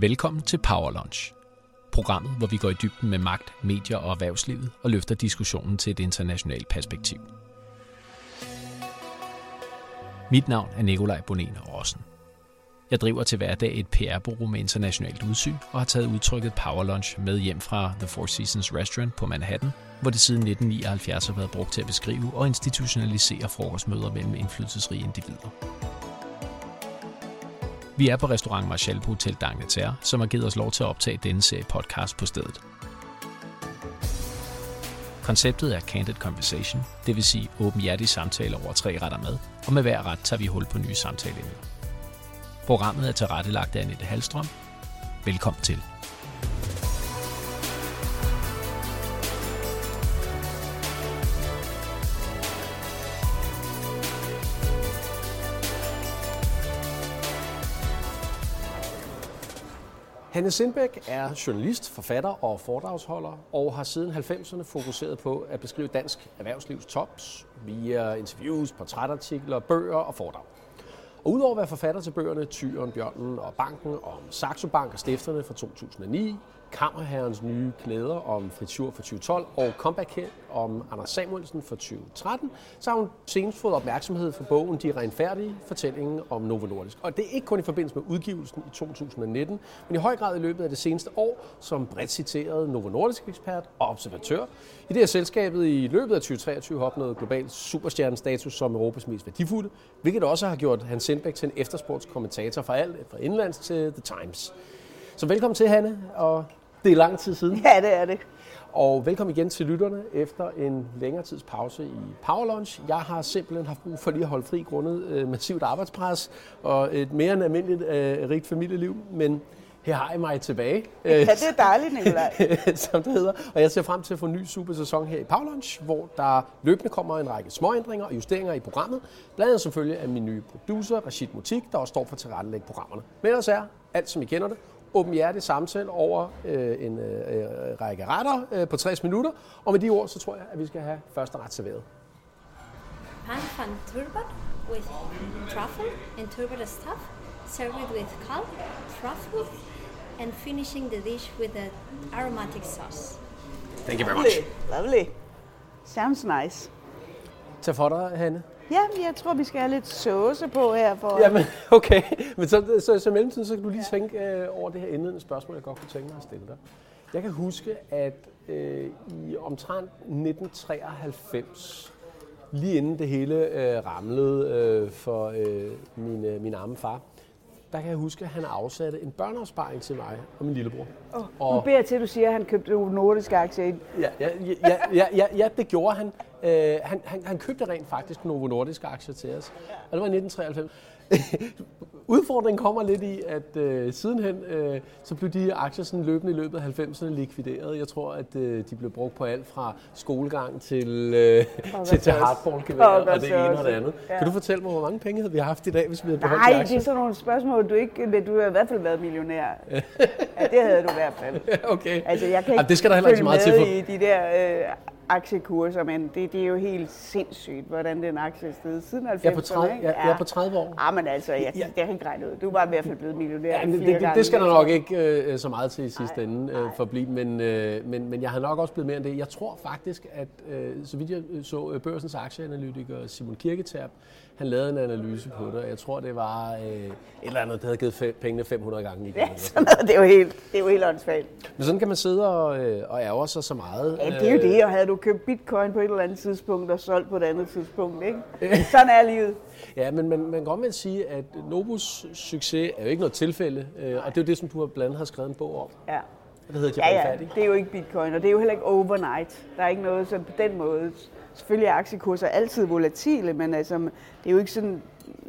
Velkommen til Power Lunch. Programmet, hvor vi går i dybden med magt, medier og erhvervslivet og løfter diskussionen til et internationalt perspektiv. Mit navn er Nikolaj Bonen Rossen. Jeg driver til hverdag et PR-bureau med internationalt udsyn og har taget udtrykket Power Lunch med hjem fra The Four Seasons Restaurant på Manhattan, hvor det siden 1979 har været brugt til at beskrive og institutionalisere frokostmøder mellem indflydelsesrige individer. Vi er på restaurant Marshall på Hotel d'Angleterre, som har givet os lov til at optage denne serie podcast på stedet. Konceptet er Candid Conversation, det vil sige åbenhjertige samtaler over tre retter mad, og med hver ret tager vi hul på nye samtaleemner. Programmet er tilrettelagt af Annette Halstrøm. Velkommen til. Heine Sindbæk er journalist, forfatter og foredragsholder, og har siden 90'erne fokuseret på at beskrive dansk erhvervslivs tops via interviews, portrætartikler, bøger og foredrag. Og udover at være forfatter til bøgerne Tyren, Bjørnen og Banken om Saxo Bank og stifterne fra 2009, Kammerherrens nye klæder om Fritur for 2012 og Comeback om Anders Samuelsen for 2013, så har hun senest fået opmærksomhed for bogen De Renfærdige, fortællingen om Novo Nordisk. Og det er ikke kun i forbindelse med udgivelsen i 2019, men i høj grad i løbet af det seneste år, som bredt citeret Novo Nordisk ekspert og observatør. I det her selskabet i løbet af 2023 har opnået global superstjernestatus som Europas mest værdifulde, hvilket også har gjort Hans Sindbæk til en eftersportskommentator fra alt fra indlands til The Times. Så velkommen til, Hanne, og det er lang tid siden. Ja, det er det. Og velkommen igen til lytterne efter en længere tids pause i Power Lunch. Jeg har simpelthen haft brug for lige at holde fri grundet øh, massivt arbejdspres og et mere end almindeligt øh, rigt familieliv. Men her har I mig tilbage. Ja, det er dejligt, Nicolaj. som det hedder. Og jeg ser frem til at få en ny super sæson her i Power Lunch, hvor der løbende kommer en række småændringer og justeringer i programmet. Blandt andet selvfølgelig af min nye producer, Rashid Mutik, der også står for tilrettelægge programmerne. Men ellers er alt, som I kender det, åbenhjertig samtale over øh, en øh, række retter øh, på 60 minutter. Og med de ord, så tror jeg, at vi skal have første ret serveret. Pan fan turbot with truffle and turbot stuff, served with calm, truffle, and finishing the dish with an aromatic sauce. Thank you very much. Lovely. Lovely. Sounds nice. Tag for dig, Hanne. Ja, jeg tror, vi skal have lidt sauce på her. For... Jamen, okay. Men så, så, så mellemtiden, så kan du lige ja. tænke øh, over det her indledende spørgsmål, jeg godt kunne tænke mig at stille dig. Jeg kan huske, at øh, i omtrent 1993, lige inden det hele øh, ramlede øh, for øh, min, øh, min arme far, der kan jeg huske, at han afsatte en børneopsparing til mig og min lillebror. Oh, og nu beder jeg til, at du siger, at han købte nogle nordiske aktier ind. Ja, ja, ja, ja, ja, ja, det gjorde han. Øh, han, han. Han købte rent faktisk nogle nordiske aktier til os. Og det var i 1993. Udfordringen kommer lidt i, at øh, sidenhen øh, så blev de aktier sådan løbende i løbet af 90'erne likvideret. Jeg tror, at øh, de blev brugt på alt fra skolegang til, øh, til, til hardballgevær og, og det ene og det andet. Ja. Kan du fortælle mig, hvor mange penge vi haft i dag, hvis vi havde beholdt Nej, det er sådan nogle spørgsmål, du ikke... Men du har i hvert fald været millionær. ja, det havde du i hvert fald. okay. Altså, jeg kan ikke Jamen, det skal der heller ikke så meget til for. i de der øh, aktiekurser, men det, det er jo helt sindssygt, hvordan den aktie er steget siden 90'erne. Ja, på 30, ja, ja. ja, på 30 år. Ja, men altså, jeg, ja. det har ikke regnet ud. Du var i hvert fald blevet millionær ja, det, det, det, skal der nok ikke øh, så meget til i sidste ej, ende øh, for blive, men, øh, men, men jeg har nok også blevet mere end det. Jeg tror faktisk, at øh, så vidt jeg så øh, børsens aktieanalytiker Simon Kirketerp, han lavede en analyse på det, og jeg tror, det var øh, et eller andet, der havde givet pengene 500 gange igen. Ja, sådan noget, det er jo helt, det er jo helt åndssvagt. Men sådan kan man sidde og, øh, og ærge sig så meget. Ja, det er jo det, og havde du købt bitcoin på et eller andet tidspunkt og solgt på et andet tidspunkt, ikke? Sådan er livet. Ja, men man, man kan godt sige, at Nobus succes er jo ikke noget tilfælde, øh, og det er jo det, som du har blandt andet har skrevet en bog om. Ja. Det hedder ja, ja, det er jo ikke bitcoin, og det er jo heller ikke overnight. Der er ikke noget sådan på den måde. Selvfølgelig er aktiekurser altid volatile, men altså, det er jo ikke sådan,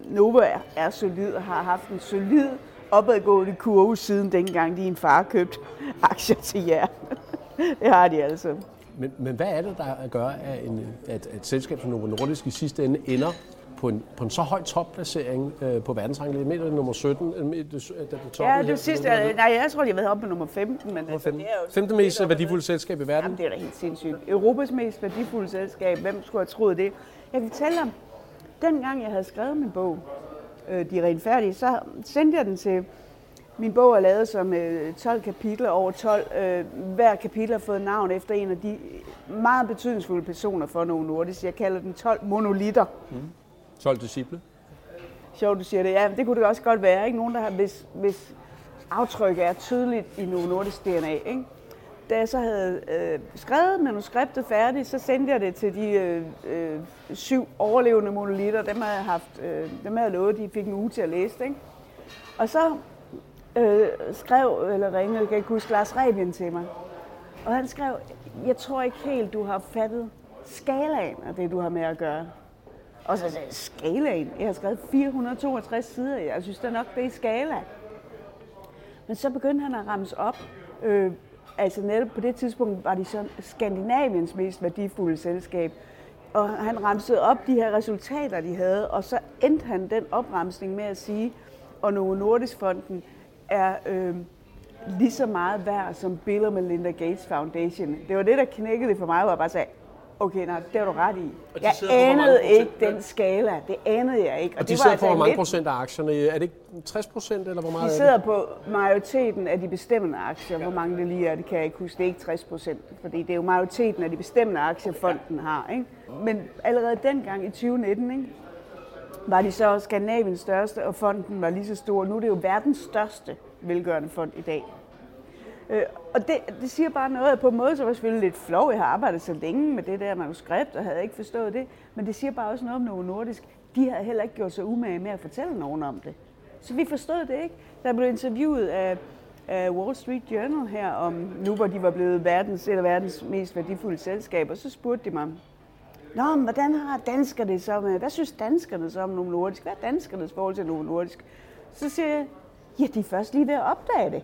Nova er, er solid og har haft en solid opadgående kurve siden dengang din far købte aktier til jer. det har de altså. Men, men hvad er det, der gør, at, en, at, at selskab som Novo Nordisk i sidste ende ender på en, på en så høj topplacering øh, på verdensranglisten. Jeg mener, er nummer 17, øh, det, det, det, det ja, det sidste, nej, jeg tror, de har været oppe på nummer 15. Men nummer 15. Altså, det er jo, Femte mest det værdifulde selskab i verden. Jamen, det er da helt sindssygt. Europas mest værdifulde selskab, hvem skulle have troet det? Jeg kan fortælle om, dengang jeg havde skrevet min bog, øh, De er rent færdige, så sendte jeg den til Min bog er lavet som øh, 12 kapitler over 12. Øh, hver kapitel har fået navn efter en af de meget betydningsfulde personer for Novo Nordisk. Jeg kalder den 12 monolitter. Mm. 12 disciple? Sjovt, du siger det. Ja, det kunne det også godt være. Ikke? Nogen, der har, hvis, hvis aftryk er tydeligt i Novo Nordisk DNA. Ikke? Da jeg så havde øh, skrevet manuskriptet færdigt, så sendte jeg det til de øh, øh, syv overlevende monolitter. Dem havde jeg haft, øh, dem havde jeg lovet, de fik en uge til at læse det. Ikke? Og så øh, skrev, eller ringede, jeg kan ikke huske, Lars Rebien til mig. Og han skrev, jeg tror ikke helt, du har fattet skalaen af det, du har med at gøre. Og så sagde jeg, skalaen? Jeg har skrevet 462 sider, jeg synes da nok, det er skala. Men så begyndte han at ramse op. Øh, altså netop på det tidspunkt var de så Skandinaviens mest værdifulde selskab. Og han ramsede op de her resultater, de havde, og så endte han den opremsning med at sige, og Novo Nordisk Fonden er øh, lige så meget værd som Bill og Melinda Gates Foundation. Det var det, der knækkede det for mig, hvor jeg bare sagde, okay, nej, det har du ret i. Jeg anede ikke den skala. Det anede jeg ikke. Og, og de det sidder altså på hvor mange lidt... procent af aktierne? Er det ikke 60 procent, eller hvor meget De sidder på majoriteten af de bestemmende aktier. Hvor mange det lige er, det kan jeg ikke huske. Det er ikke 60 procent, fordi det er jo majoriteten af de bestemmende aktier, fonden har. Ikke? Men allerede dengang i 2019, ikke? var de så Skandinaviens største, og fonden var lige så stor. Nu er det jo verdens største velgørende fond i dag. Øh, og det, det siger bare noget, på en måde så var jeg selvfølgelig lidt flov. Jeg har arbejdet så længe med det der manuskript, og havde ikke forstået det. Men det siger bare også noget om Novo Nordisk. De havde heller ikke gjort sig umage med at fortælle nogen om det. Så vi forstod det ikke. Der blev interviewet af, af Wall Street Journal her, om nu hvor de var blevet verdens, eller verdens mest værdifulde selskab, og så spurgte de mig, Nå, men hvordan har danskerne det så med? Hvad synes danskerne så om Novo Nordisk? Hvad er danskernes forhold til Novo Nordisk? Så siger jeg, ja, de er først lige ved at opdage det.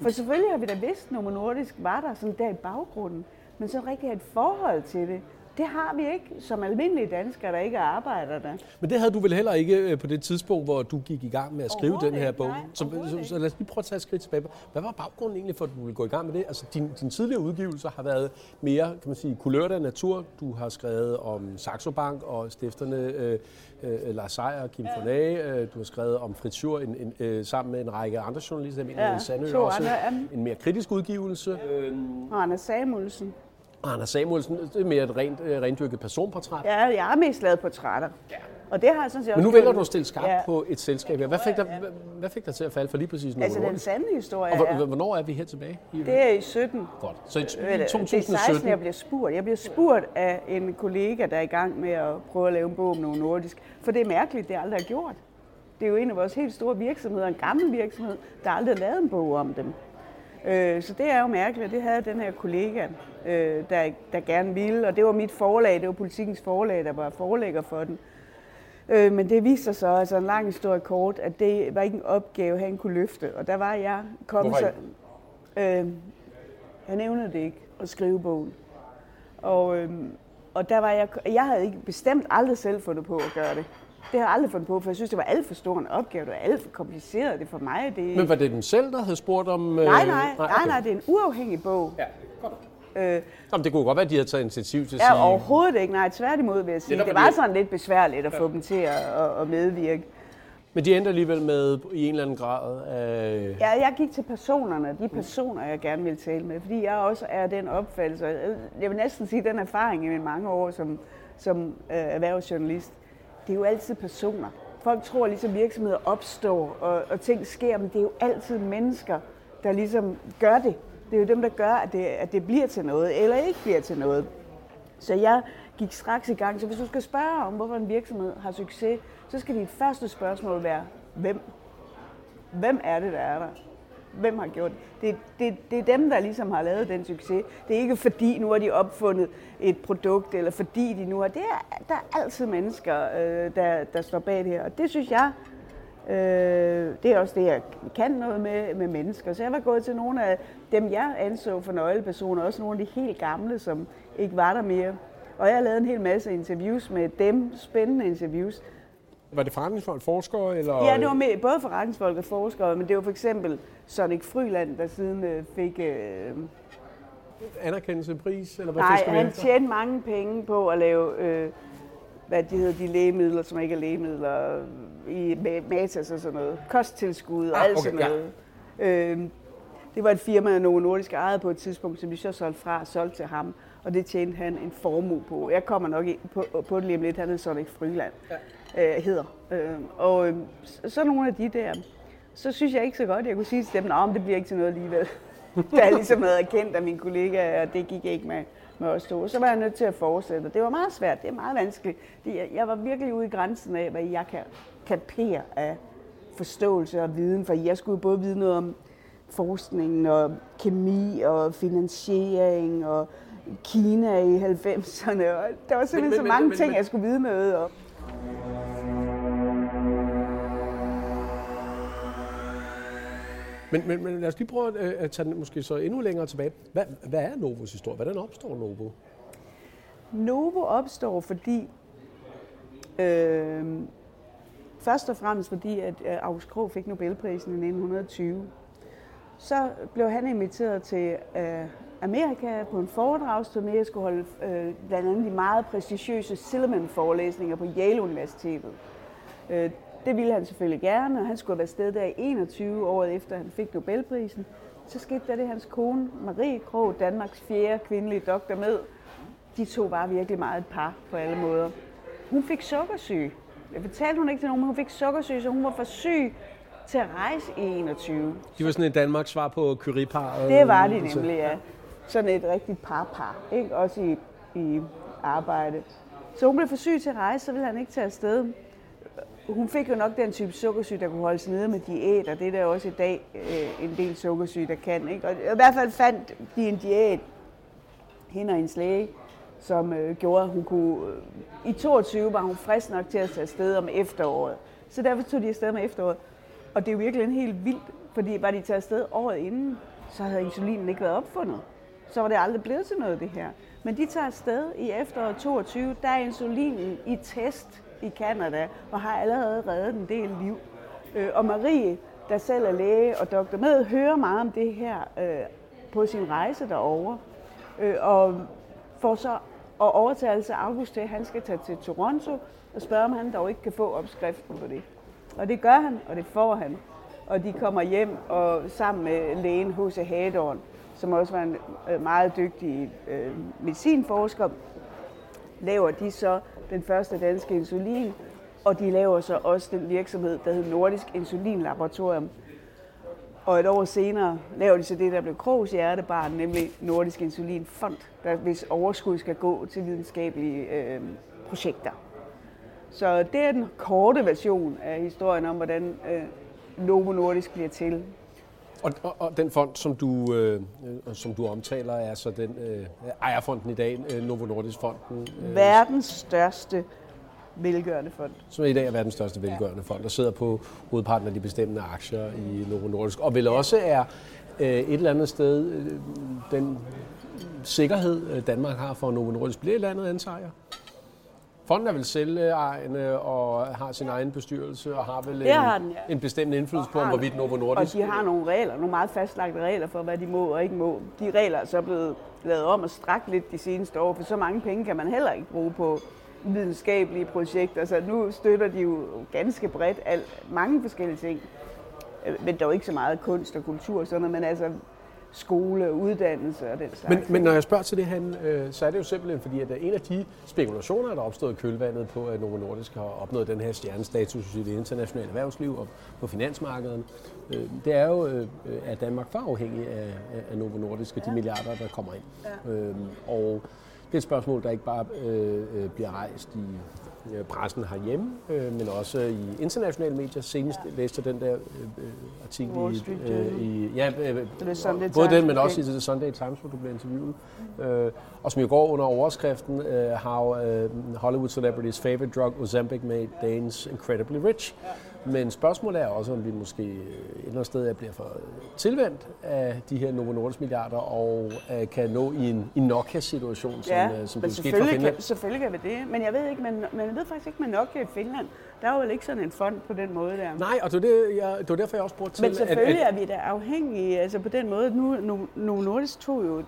For selvfølgelig har vi da vidst, at Novo Nordisk var der sådan der i baggrunden, men så rigtig et forhold til det, det har vi ikke som almindelige danskere, der ikke arbejder der. Men det havde du vel heller ikke øh, på det tidspunkt, hvor du gik i gang med at skrive den her bog? Nej, så, så, så lad os lige prøve at tage et skridt tilbage. Hvad var baggrunden egentlig for, at du ville gå i gang med det? Altså, din, din tidligere udgivelser har været mere, kan man sige, kulørt af natur. Du har skrevet om Saxo Bank og stifterne øh, øh, Lars Seier og Kim ja. Fornage. Øh, du har skrevet om Fritz Schur en, en, øh, sammen med en række andre journalister. Jeg ja, Sandø også. Andre, en mere kritisk udgivelse. Øhm. Og Anders Samuelsen. Anders Samuelsen, det er mere et rent, øh, rendyrket personportræt. Ja, jeg har mest lavet portrætter. Ja. Og det har jeg sådan set Men nu vælger du at stille skarpt ja. på et selskab. Hvad fik, dig, hvad fik dig til at falde for lige præcis nu? Altså den sande historie Og hvornår er vi her tilbage? Det er i 17. Godt. Så i, i 2017? Det er 16, jeg bliver spurgt. Jeg bliver spurgt af en kollega, der er i gang med at prøve at lave en bog om noget nordisk. For det er mærkeligt, det jeg aldrig har gjort. Det er jo en af vores helt store virksomheder, en gammel virksomhed, der aldrig har lavet en bog om dem. Øh, så det er jo mærkeligt, det havde den her kollega, øh, der, der gerne ville, og det var mit forlag, det var politikens forlag, der var forlægger for den. Øh, men det viste sig så, altså en lang historie kort, at det var ikke en opgave, han kunne løfte. Og der var jeg kommet så... Øh, jeg nævnte det ikke, at skrive bogen. Og, øh, og der var jeg, jeg havde ikke bestemt aldrig selv fundet på at gøre det. Det har jeg aldrig fundet på, for jeg synes, det var alt for stor en opgave. Det var alt for kompliceret. Det for mig. Det... Men var det den selv, der havde spurgt om... Nej, nej, øh, nej, okay. nej, nej, det er en uafhængig bog. Ja, godt. Øh, Jamen, det kunne godt være, at de havde taget initiativ til at ja, sige... overhovedet ikke. Nej, tværtimod vil jeg sige. Det, det var sådan lidt besværligt at ja. få dem til at, at medvirke. Men de endte alligevel med i en eller anden grad af... Ja, jeg gik til personerne, de personer, jeg gerne vil tale med, fordi jeg også er den opfattelse, jeg vil næsten sige den erfaring i mine mange år som, som øh, erhvervsjournalist, det er jo altid personer. Folk tror ligesom virksomheder opstår, og, og ting sker, men det er jo altid mennesker, der ligesom gør det. Det er jo dem, der gør, at det, at det bliver til noget, eller ikke bliver til noget. Så jeg gik straks i gang. Så hvis du skal spørge om, hvorfor en virksomhed har succes, så skal dit første spørgsmål være, hvem? Hvem er det, der er der? Hvem har gjort det? Det, det? det er dem, der ligesom har lavet den succes. Det er ikke fordi, nu har de opfundet et produkt, eller fordi de nu har... Det er, der er altid mennesker, øh, der, der står bag det her. Og det synes jeg, øh, det er også det, jeg kan noget med, med mennesker. Så jeg var gået til nogle af dem, jeg anså for nøglepersoner, også nogle af de helt gamle, som ikke var der mere. Og jeg har lavet en hel masse interviews med dem, spændende interviews, var det forretningsfolk, forskere? Eller? Ja, det var med, både forretningsfolk og forskere, men det var for eksempel Sonic Fryland, der siden øh, fik... Øh, Anerkendelse, pris? Eller hvad nej, han tjente mange penge på at lave, øh, hvad de hedder, de lægemidler, som ikke er lægemidler, i Matas og sådan noget. Kosttilskud og ah, alt okay, sådan noget. Øh, det var et firma, Novo Nordisk ejede på et tidspunkt, som vi så solgte fra og solgte til ham. Og det tjente han en formue på. Jeg kommer nok på, på det lige om lidt. Han er sådan ikke Fryland ja. øh, hedder. Øh, og øh, så nogle af de der, så synes jeg ikke så godt, at jeg kunne sige til dem, at det bliver ikke til noget alligevel. da jeg ligesom havde erkendt af mine kollegaer, og det gik ikke med, med os to. Så var jeg nødt til at fortsætte. Det var meget svært, det er meget vanskeligt. Jeg var virkelig ude i grænsen af, hvad jeg kan kapere af forståelse og viden, for jeg skulle både vide noget om forskning og kemi og finansiering og Kina i 90'erne. Og der var simpelthen men, men, så mange men, ting, men, jeg skulle vide noget om. Men, men, men lad os lige prøve at, øh, at tage den måske så endnu længere tilbage. Hvad, hvad er Novos historie? Hvordan opstår Novo? Novo opstår, fordi øh, først og fremmest fordi, at øh, August Krog fik Nobelprisen i 1920. Så blev han inviteret til øh, Amerika på en foredragsturné. Jeg skulle holde øh, blandt andet de meget prestigiøse Silliman-forelæsninger på Yale Universitetet. Øh, det ville han selvfølgelig gerne, og han skulle være sted der i 21 år efter han fik Nobelprisen. Så skete der det, hans kone, Marie Krog, Danmarks fjerde kvindelige doktor med. De to var virkelig meget et par på alle måder. Hun fik sukkersyge. Jeg fortalte hun ikke til nogen, men hun fik sukkersyge, så hun var for syg til at rejse i 21. De var sådan et Danmarks svar på Curie-par? Det var de nemlig, ja. Sådan et rigtigt par-par, ikke? også i, i arbejde. Så hun blev for syg til at rejse, så ville han ikke tage afsted hun fik jo nok den type sukkersyge, der kunne holdes nede med diæt, og det er der også i dag øh, en del sukkersyge, der kan. Ikke? Og i hvert fald fandt de en diæt, hende og hendes læge, som øh, gjorde, at hun kunne... Øh, I 22 var hun frisk nok til at tage afsted om efteråret. Så derfor tog de afsted med efteråret. Og det er jo virkelig en helt vildt, fordi var de taget afsted året inden, så havde insulinen ikke været opfundet. Så var det aldrig blevet til noget, det her. Men de tager afsted i efteråret 22, der er insulinen i test i Kanada og har allerede reddet en del liv. Øh, og Marie, der selv er læge og doktor med, hører meget om det her øh, på sin rejse derover øh, og får så og overtagelse af altså August til, at han skal tage til Toronto og spørge, om han dog ikke kan få opskriften på det. Og det gør han, og det får han. Og de kommer hjem og sammen med lægen H.C. Hadorn, som også var en øh, meget dygtig øh, medicinforsker, laver de så den første danske insulin, og de laver så også den virksomhed, der hedder Nordisk Insulin Laboratorium. Og et år senere laver de så det, der blev Krogs hjertebarn, nemlig Nordisk Insulin Fond, der hvis overskud skal gå til videnskabelige øh, projekter. Så det er den korte version af historien om, hvordan øh, Novo Nordisk bliver til. Og, og, og den fond, som du, øh, som du omtaler, er så den øh, ejerfonden i dag, øh, Novo Nordisk Fonden. Øh, verdens største velgørende fond. Som i dag er verdens største velgørende fond, der sidder på hovedparten af de bestemmende aktier i Novo Nordisk. Og vel også er øh, et eller andet sted øh, den sikkerhed, øh, Danmark har for Novo Nordisk, bliver et eller andet antager. Fonden er vel selvejende og har sin egen bestyrelse og har vel en, har den, ja. en bestemt indflydelse på, hvorvidt Novo Nordisk... Og de har nogle regler, nogle meget fastlagte regler for, hvad de må og ikke må. De regler er så blevet lavet om og strakt lidt de seneste år, for så mange penge kan man heller ikke bruge på videnskabelige projekter. Så nu støtter de jo ganske bredt alt, mange forskellige ting. Men der er jo ikke så meget kunst og kultur og sådan noget, men altså skole, uddannelse og den slags. Men, men når jeg spørger til det, han, øh, så er det jo simpelthen fordi, at en af de spekulationer, der er opstået i kølvandet på, at Novo Nordisk har opnået den her stjernestatus i det internationale erhvervsliv og på finansmarkedet, øh, det er jo, øh, at Danmark var afhængig af, af Novo Nordisk og de ja. milliarder, der kommer ind. Ja. Øhm, og det er et spørgsmål, der ikke bare øh, øh bliver rejst i Øh, pressen herhjemme, øh, men også i internationale medier. Senest ja. læste jeg den der øh, øh artikel i, øh, i ja, øh, både den, men også i The Sunday Times, hvor du blev interviewet. Mm. Øh, og som jo går under overskriften uh, How uh, Hollywood Celebrities Favorite Drug Ozempic Made Danes Incredibly Rich. Ja. Men spørgsmålet er også, om vi måske et eller sted bliver for tilvendt af de her Novo Nordisk milliarder og uh, kan nå i en, en Nokia-situation, som, ja, uh, som det skete for Finland. Kan, selvfølgelig kan vi det, men jeg ved ikke, men, men jeg ved faktisk ikke med Nokia i Finland. Der er jo vel ikke sådan en fond på den måde der. Nej, og det var, det, jeg, det var derfor, jeg også spurgte til. Men selvfølgelig at, at, er vi da afhængige, altså på den måde. Nu, Novo Nordisk tog jo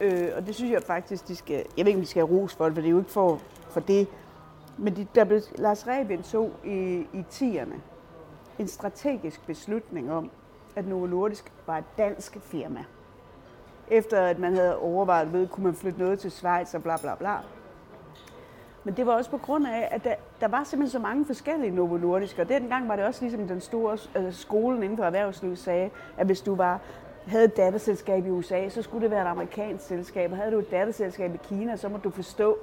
Øh, og det synes jeg faktisk, de skal... Jeg ved ikke, om de skal have ros for det, for det er jo ikke for, for det. Men de, der blev Lars Rebien tog i, i tierne en strategisk beslutning om at Novo Nordisk var et dansk firma. Efter at man havde overvejet, ved, kunne man flytte noget til Schweiz og bla bla bla. Men det var også på grund af, at der, der var simpelthen så mange forskellige Novo Nordisk, og dengang var det også ligesom den store altså skolen inden for erhvervslivet sagde, at hvis du var havde et datterselskab i USA, så skulle det være et amerikansk selskab. Og havde du et datterselskab i Kina, så må du forstå,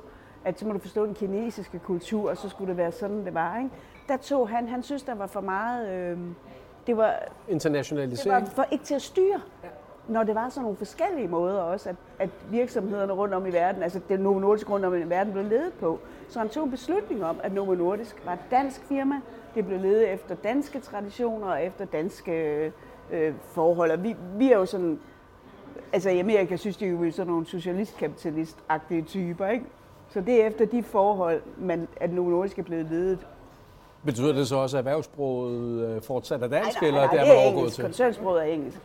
at så må du forstå den kinesiske kultur, og så skulle det være sådan, det var. Ikke? Der tog han, han synes, der var for meget... Øh, det var, Internationalisering? Det var for ikke til at styre. Ja. Når det var sådan nogle forskellige måder også, at, at virksomhederne rundt om i verden, altså det Novo Nordisk rundt om i verden, blev ledet på. Så han tog en beslutning om, at Novo Nordisk var et dansk firma. Det blev ledet efter danske traditioner og efter danske øh, forhold. Og vi, vi er jo sådan, altså i Amerika synes de jo sådan nogle socialist-kapitalist-agtige typer, ikke? Så det er efter de forhold, man, at Novo Nordisk er blevet ledet. Betyder det så også, at erhvervssproget øh, fortsat er dansk, nej, nej, nej, eller det er, det er engelsk. Koncernsproget er engelsk.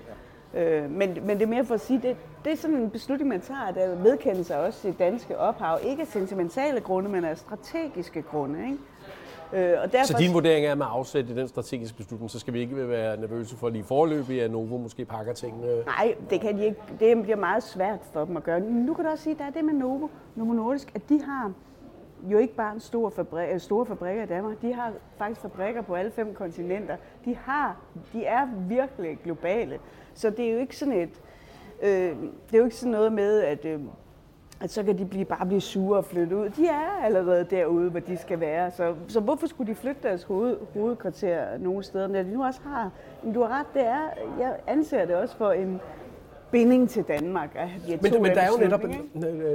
Øh, men, men det er mere for at sige, det, det er sådan en beslutning, man tager, der vedkender sig også det danske ophav. Ikke af sentimentale grunde, men af strategiske grunde. Ikke? Øh, og derfor... Så din vurdering er, at med afsæt i den strategiske beslutning, så skal vi ikke være nervøse for lige forløbig, at Novo måske pakker tingene? Nej, det kan de ikke. Det bliver meget svært for dem at gøre. Nu kan du også sige, at der er det med Novo, Novo Nordisk, at de har jo ikke bare en stor fabrik, øh, store fabrikker i Danmark, de har faktisk fabrikker på alle fem kontinenter. De, har, de er virkelig globale. Så det er jo ikke sådan et, øh, det er jo ikke sådan noget med, at øh, at så kan de blive, bare blive sure og flytte ud. De er allerede derude, hvor de skal være. Så, så hvorfor skulle de flytte deres hoved, hovedkvarter nogle steder, når de nu også har? Men du har ret, det er, jeg anser det også for en binding til Danmark. At de men, men der, er jo netop,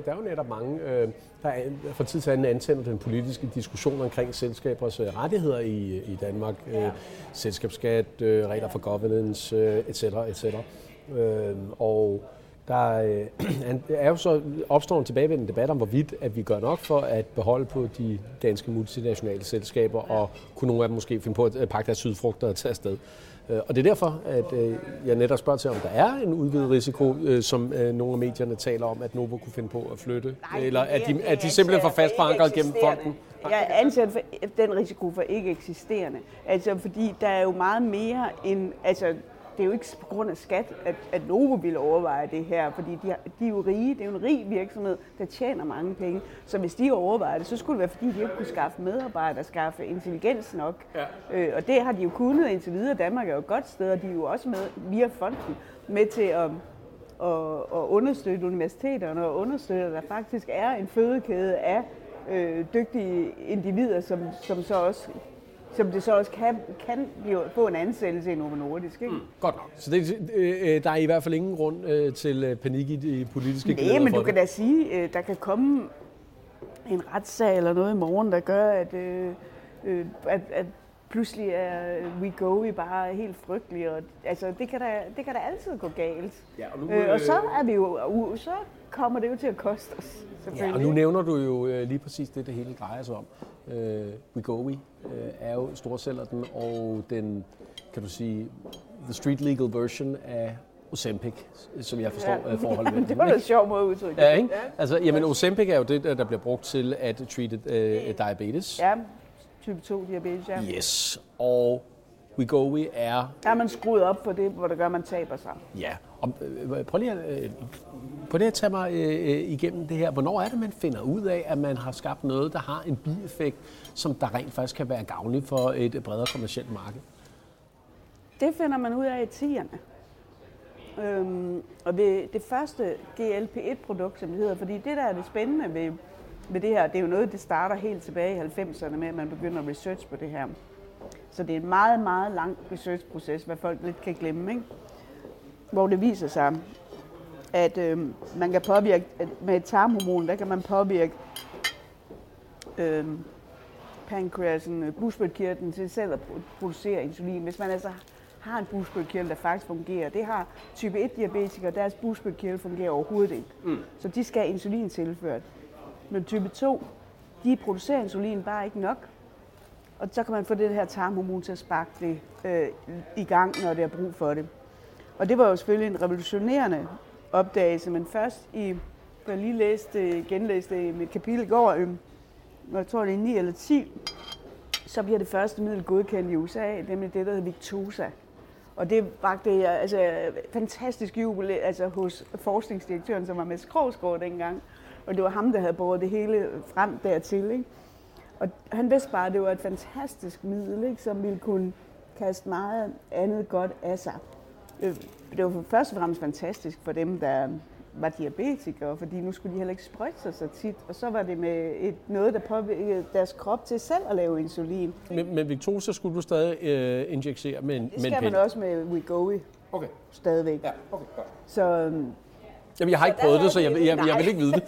der er jo netop mange, øh, der er, for tid til anden antænder den politiske diskussion omkring selskabers øh, rettigheder i, i Danmark. Ja. Øh, selskabsskat, øh, regler for governance, øh, etc. etc. Øh, og der øh, er jo så opstår en tilbagevendende debat om, hvorvidt at vi gør nok for at beholde på de danske multinationale selskaber, og kunne nogle af dem måske finde på at pakke deres sydfrugter og tage afsted. Øh, og det er derfor, at øh, jeg netop spørger til, om der er en udvidet risiko, som nogle af medierne taler om, at Novo kunne finde på at flytte, Nej, eller at de, at de simpelthen får fast forankret gennem fonden. Jeg anser den risiko for ikke eksisterende. Altså, fordi der er jo meget mere end... Altså, det er jo ikke på grund af skat, at, at Novo ville overveje det her, fordi de, de er jo rige. Det er jo en rig virksomhed, der tjener mange penge. Så hvis de overvejer det, så skulle det være, fordi de ikke kunne skaffe medarbejdere, skaffe intelligens nok. Ja. Øh, og det har de jo kunnet indtil videre. Danmark er jo et godt sted, og de er jo også med via fonden med til at, at, at understøtte universiteterne og understøtte, at der faktisk er en fødekæde af øh, dygtige individer, som, som så også som det så også kan, kan blive, få en ansættelse i Novo Nordisk. Ikke? Mm, godt nok. Så det, øh, der er i hvert fald ingen grund øh, til øh, panik i de politiske Nej, men du det. kan da sige, øh, der kan komme en retssag eller noget i morgen, der gør, at, øh, øh, at, at pludselig er We Go i bare helt frygtelig. Og, altså, det kan, da, det kan da altid gå galt. Ja, og, nu, øh, og så er vi jo, uh, så kommer det jo til at koste os. Ja, og nu nævner du jo øh, lige præcis det, det hele drejer sig om. Øh, Wegovy øh, er jo den, og den, kan du sige, the street legal version af Ozempic, som jeg forstår ja. forholdet med. det var en sjov måde at udtrykke ja, ikke? Ja. Altså, jamen, Ozempic er jo det, der bliver brugt til at treat uh, diabetes. Ja, type 2 diabetes, ja. Yes, og Wegovy er... Der er man skruet op på det, hvor det gør, at man taber sig. Ja, og øh, prøv lige at, øh, prøv lige at tage mig øh, igennem det her. Hvornår er det, man finder ud af, at man har skabt noget, der har en bieffekt, som der rent faktisk kan være gavnligt for et bredere kommersielt marked? Det finder man ud af i 10'erne. Øhm, og ved det første GLP-1-produkt, som det hedder, fordi det der er det spændende ved, ved det her, det er jo noget, det starter helt tilbage i 90'erne med, at man begynder at research på det her. Så det er en meget, meget lang researchproces, hvad folk lidt kan glemme, ikke? hvor det viser sig, at øh, man kan påvirke, med et tarmhormon, der kan man påvirke øh, pancreasen, bugspytkirtlen til selv at producere insulin. Hvis man altså har en bugspytkirtel, der faktisk fungerer. Det har type 1 diabetikere, deres bugspytkirtel fungerer overhovedet ikke. Mm. Så de skal have insulin tilført. Men type 2, de producerer insulin bare ikke nok. Og så kan man få det her tarmhormon til at sparke det øh, i gang, når det er brug for det. Og det var jo selvfølgelig en revolutionerende opdagelse, men først i, jeg lige læste, genlæste i mit kapitel i går, øh, jeg tror det er 9 eller 10, så bliver det første middel godkendt i USA, nemlig det, der hedder Victoza. Og det vagte altså, fantastisk jubel altså, hos forskningsdirektøren, som var med Skrovsgaard dengang. Og det var ham, der havde båret det hele frem dertil. Ikke? Og han vidste bare, at det var et fantastisk middel, ikke? som ville kunne kaste meget andet godt af sig. Øh, det var først og fremmest fantastisk for dem, der var diabetikere, fordi nu skulle de heller ikke sprøjte sig så tit. Og så var det med et, noget, der påvirkede deres krop til selv at lave insulin. Men, men Victoza skulle du stadig øh, injicere med en Det skal man også med Wegovy Okay. stadigvæk. Ja, okay, godt. Så øhm, Jamen, jeg har ikke prøvet det, så jeg, jeg, jeg, jeg vil ikke vide det.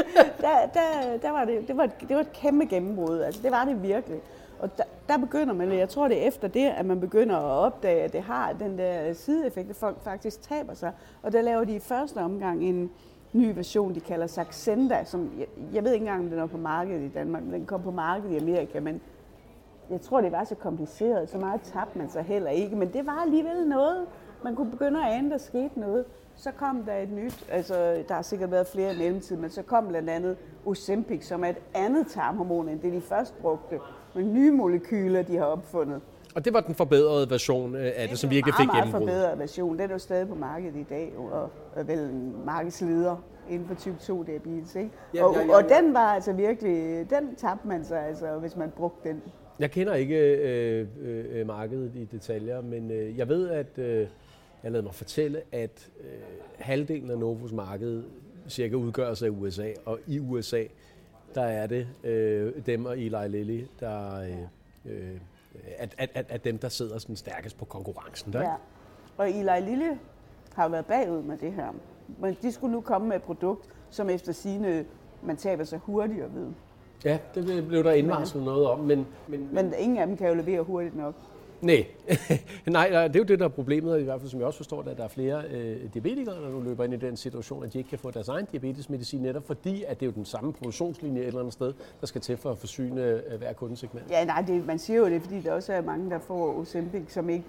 der, der, der var det, det, var et, det var et kæmpe gennembrud. Altså, det var det virkelig. Og der, der begynder man, jeg tror det er efter det, at man begynder at opdage, at det har den der sideeffekt, at folk faktisk taber sig. Og der laver de i første omgang en ny version, de kalder Saxenda, som jeg, jeg ved ikke engang, om den er på markedet i Danmark, men den kom på markedet i Amerika, men jeg tror, det var så kompliceret, så meget tabte man sig heller ikke, men det var alligevel noget. Man kunne begynde at ane, der skete noget. Så kom der et nyt, altså der har sikkert været flere i mellemtiden, men så kom blandt andet Ozempic, som er et andet tarmhormon, end det de først brugte, med nye molekyler, de har opfundet. Og det var den forbedrede version øh, af det, som virkelig fik meget, meget gennembrud. forbedret version. Den er jo stadig på markedet i dag, og er vel en markedsleder inden for type 2 diabetes. Ikke? Ja, og, ja, ja, og ja. den var altså virkelig, den tabte man sig, altså, hvis man brugte den. Jeg kender ikke øh, øh, markedet i detaljer, men øh, jeg ved, at øh, jeg lader mig fortælle, at øh, halvdelen af Novos marked cirka udgøres af USA, og i USA, der er det øh, dem og Eli Lilly, der øh, at, at, at, at dem, der sidder sådan stærkest på konkurrencen. Der? Ja. Og Eli Lille har jo været bagud med det her. Men de skulle nu komme med et produkt, som efter sine man taber sig hurtigere ved. ja, det blev der indvarslet noget om, men, men, Men ingen af dem kan jo levere hurtigt nok. Nej, nej, nej, det er jo det, der er problemet, i hvert fald som jeg også forstår det, at der er flere øh, diabetikere, der nu løber ind i den situation, at de ikke kan få deres egen diabetesmedicin, netop fordi, at det er jo den samme produktionslinje et eller andet sted, der skal til for at forsyne øh, hver kundesegment. Ja, nej, det, man siger jo det, fordi der også er mange, der får Ozempic, som ikke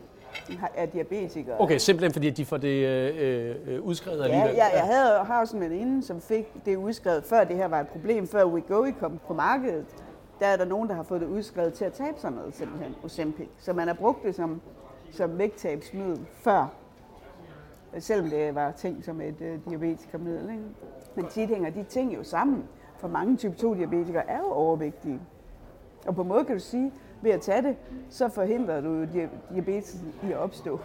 er diabetikere. Okay, simpelthen fordi, de får det øh, øh, udskrevet Ja, alligevel. jeg, jeg havde, har også en veninde, som fik det udskrevet, før det her var et problem, før Wegovy kom på markedet. Der er der nogen, der har fået det udskrevet til at tabe sig noget, simpelthen, Ozempic. Så man har brugt det som, som vægttabsmiddel før, selvom det var tænkt som et øh, diabetikermiddel. Ikke? Men tit hænger de ting jo sammen, for mange type 2-diabetikere er jo overvægtige. Og på en måde kan du sige, ved at tage det, så forhindrer du jo diabetes i at opstå.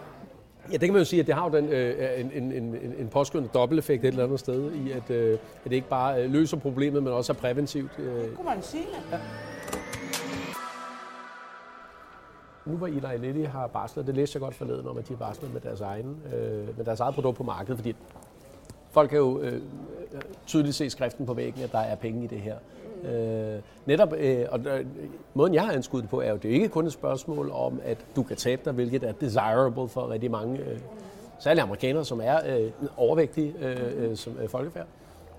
Ja, det kan man jo sige, at det har jo den, øh, en, en, en, en påskyndende dobbelteffekt et eller andet sted, i at, øh, at det ikke bare øh, løser problemet, men også er præventivt. Øh, Kunne man sige det? Nu hvor Eli Lilly har barslet, det læste jeg godt forleden om, at de har barslet med deres, egen, øh, med deres eget produkt på markedet, fordi folk kan jo øh, tydeligt se skriften på væggen, at der er penge i det her. Øh, netop, øh, og øh, måden jeg har anskudt det på, er jo, det er ikke kun et spørgsmål om, at du kan tabe dig, hvilket er desirable for rigtig mange, øh, særligt amerikanere, som er øh, overvægtige øh, øh, som øh, folkefærd.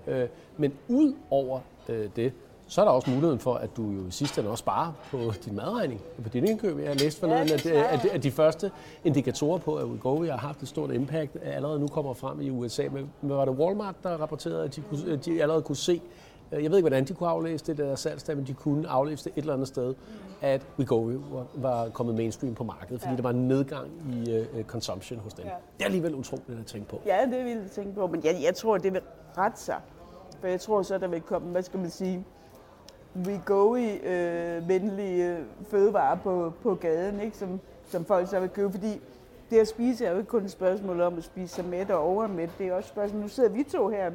Øh, men ud over øh, det, så er der også muligheden for, at du jo i sidste ende også sparer på din madregning, på din indkøb. Jeg har læst forleden, det at, at, at de første indikatorer på, at Wegovy har haft et stort impact, allerede nu kommer frem i USA. Men var det Walmart, der rapporterede, at de, kunne, at de allerede kunne se, jeg ved ikke, hvordan de kunne aflæse det der salgstal, men de kunne aflæse det et eller andet sted, at Wegovy var, var kommet mainstream på markedet, fordi ja. der var en nedgang i uh, consumption hos dem. Ja. Det er alligevel utroligt at tænke på. Ja, det vil jeg tænke på, men jeg, jeg tror, det vil rette sig. For jeg tror så, der vil komme, hvad skal man sige, Wegovy-venlige øh, fødevarer på, på gaden, ikke? Som, som folk så vil købe, fordi det at spise er jo ikke kun et spørgsmål om at spise sig mæt og overmæt, det er også et spørgsmål, nu sidder vi to her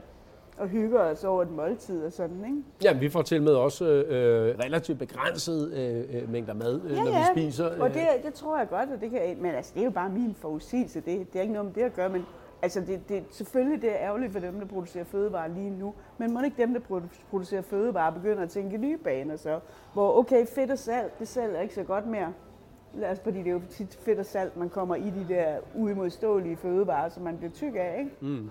og hygger os over et måltid og sådan, ikke? Ja, vi får til med også øh, relativt begrænset øh, øh, mængder mad, øh, når vi spiser. Og det, det tror jeg godt, og det kan, men altså, det er jo bare min forudsigelse. Det, det er ikke noget med det at gøre, men altså, det, det, selvfølgelig det er ærgerligt for dem, der producerer fødevarer lige nu, men må ikke dem, der produ- producerer fødevarer, begynder at tænke nye baner så, hvor okay, fedt og salt, det sælger ikke så godt mere. Os, fordi det er jo tit fedt og salt, man kommer i de der uimodståelige fødevarer, som man bliver tyk af, ikke? Mm.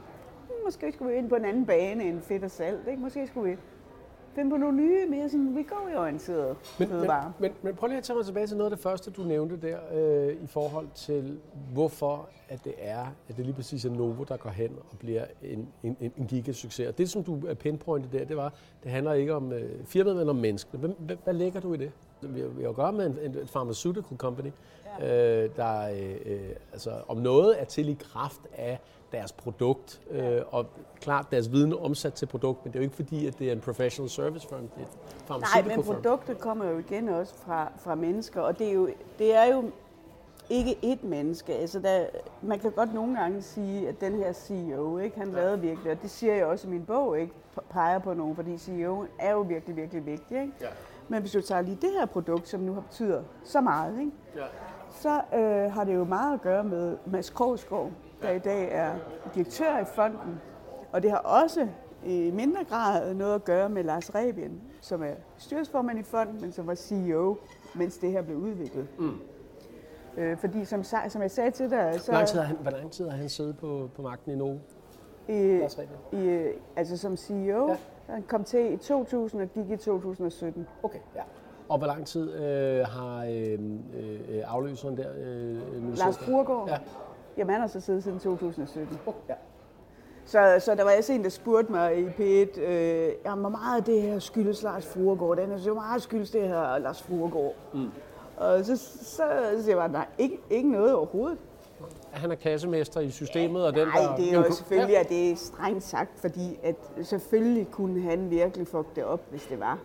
Måske skulle vi ind på en anden bane end fedt og salt, ikke? Måske skulle vi finde på nogle nye, mere sådan, vi går i orienteret Men, men, fødevarer. men, men prøv lige at tage mig tilbage til noget af det første, du nævnte der, øh, i forhold til, hvorfor at det er, at det lige præcis er Novo, der går hen og bliver en, en, en gigasucces. Og det, som du pinpointet der, det var, det handler ikke om øh, firmaet, men om menneskene. Hvad, hvad, hvad lægger du i det? Vi har, vi har at gøre med en, en, pharmaceutical company, ja. øh, der øh, øh, altså, om noget er til i kraft af deres produkt, øh, og klart deres viden omsat til produkt, men det er jo ikke fordi, at det er en professional service firm, det er et Nej, men produktet kommer jo igen også fra, fra mennesker, og det er jo, det er jo ikke ét menneske. Altså der, man kan godt nogle gange sige, at den her CEO, ikke, han lavede virkelig, og det siger jeg også i min bog, ikke, peger på nogen, fordi CEO er jo virkelig, virkelig vigtig. Ikke? Ja. Men hvis du tager lige det her produkt, som nu har betyder så meget, ikke? Ja. så øh, har det jo meget at gøre med Mads Krogsgaard, der i dag er direktør i fonden. Og det har også i mindre grad noget at gøre med Lars Rebien, som er styresformand i fonden, men som var CEO, mens det her blev udviklet. Mm. Øh, fordi som, som jeg sagde til dig... Så, hvor, lang tid har han, hvor lang tid har han siddet på, på magten i Novo? I, i, altså som CEO, ja. han kom til i 2000 og gik i 2017. Okay, ja. Og hvor lang tid øh, har øh, øh, afløseren der øh, nu Lars Brurgaard? Ja. Jamen, han har så siddet siden 2017. Oh, ja. Så, så der var også en, der spurgte mig i P1, øh, jamen, hvor meget af det her skyldes Lars Fruergaard? Den er så meget skyldes det her Lars Fruergaard. Mm. Og så, så, så siger jeg bare, nej, ikke, ikke noget overhovedet. Han er kassemester i systemet, ja, og den nej, der... det er jo selvfølgelig, ja. at det er strengt sagt, fordi at selvfølgelig kunne han virkelig fuck det op, hvis det var.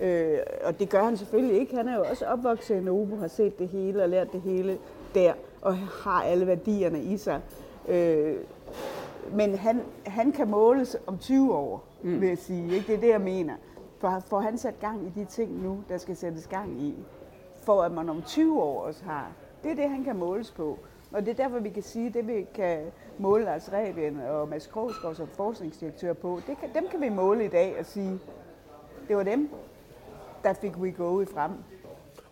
Øh, og det gør han selvfølgelig ikke. Han er jo også opvokset i Novo, har set det hele og lært det hele der, og har alle værdierne i sig. Øh, men han, han kan måles om 20 år, mm. vil jeg sige. Ikke? Det er det, jeg mener. For får han sat gang i de ting nu, der skal sættes gang i, for at man om 20 år også har. Det er det, han kan måles på. Og det er derfor, vi kan sige, at det vi kan måle Lars Rebien og Mads Krogsgaard som forskningsdirektør på, det kan, dem kan vi måle i dag og sige, det var dem, der fik we go i frem.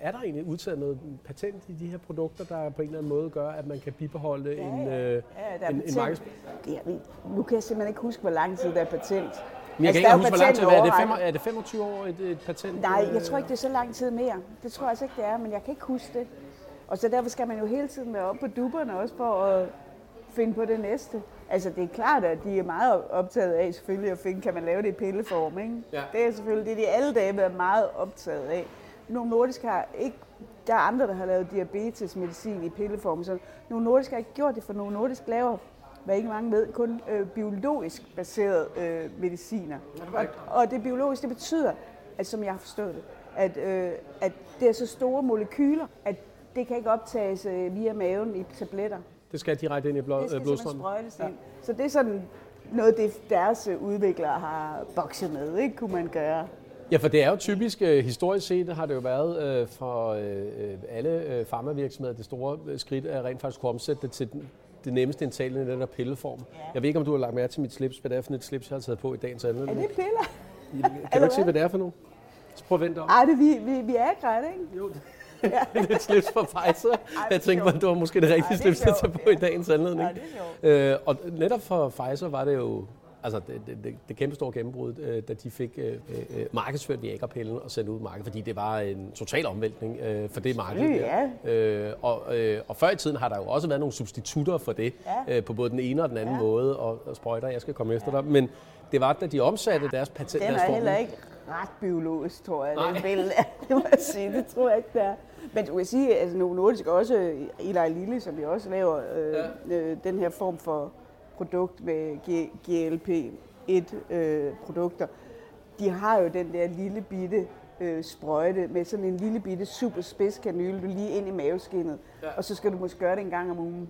Er der egentlig udtaget noget patent i de her produkter, der på en eller anden måde gør, at man kan bibeholde ja, en, ja. Øh, en, en markeds... Ja, nu kan jeg simpelthen ikke huske, hvor lang tid der er patent. Men jeg altså, kan ikke huske, hvor lang tid er det. Fem, er det 25 år et, et patent? Nej, jeg tror ikke, det er så lang tid mere. Det tror jeg altså ikke, det er, men jeg kan ikke huske det. Og så derfor skal man jo hele tiden være oppe på duberne også for at finde på det næste. Altså det er klart, at de er meget optaget af selvfølgelig at finde, kan man lave det i pilleform, ikke? Ja. Det er selvfølgelig det, de alle dage været meget optaget af. Nogle Nordisk har ikke, der er andre, der har lavet diabetesmedicin i pilleform, så nogle Nordisk har ikke gjort det, for nogle Nordisk laver hvad ikke mange ved, kun øh, biologisk baseret øh, mediciner. Og, og det biologisk, det betyder, at som jeg har forstået det, at, øh, at det er så store molekyler, at det kan ikke optages øh, via maven i tabletter. Det skal direkte ind i blod, det skal blodstrømmen? ja. ind. Så det er sådan noget, det deres udviklere har bokset med, ikke, kunne man gøre. Ja, for det er jo typisk, øh, historisk set har det jo været øh, for øh, alle øh, farmavirksomheder det store øh, skridt at rent faktisk kunne omsætte det til det nemmeste indtagende i den der pilleform. Ja. Jeg ved ikke, om du har lagt mærke til mit slips, hvad det er for et slips, jeg har taget på i dagens anledning. Er det piller? Kan du ikke se, hvad det er for noget? Så prøv at vente om. Ej, det, vi, vi, vi er ikke ikke? Jo, Ja. det er et slips fra Pfizer. Ej, jeg tænkte mig, at det var måske det rigtige slips at tage på i dagens anledning. Ej, det er øh, og netop for Pfizer var det jo altså det, det, det kæmpe store gennembrud, øh, da de fik øh, øh, markedsført Viagra-pillen og sendt ud markedet, fordi det var en total omvæltning øh, for det marked. Ja. Øh, og, øh, og før i tiden har der jo også været nogle substitutter for det, ja. øh, på både den ene og den anden ja. måde, og, og sprøjter, jeg skal komme ja. efter dig. Men det var, da de omsatte deres patent. Den er heller ikke ret biologisk, tror jeg, den billede. Det må jeg sige, det tror jeg ikke, det er. Men du kan sige, at altså, Novo Nordisk også, Eli Lilly, som vi også laver, øh, ja. øh, den her form for produkt med GLP-1-produkter, øh, de har jo den der lille bitte øh, sprøjte med sådan en lille bitte super spids kanyle, du lige ind i maveskinnet, ja. og så skal du måske gøre det en gang om ugen.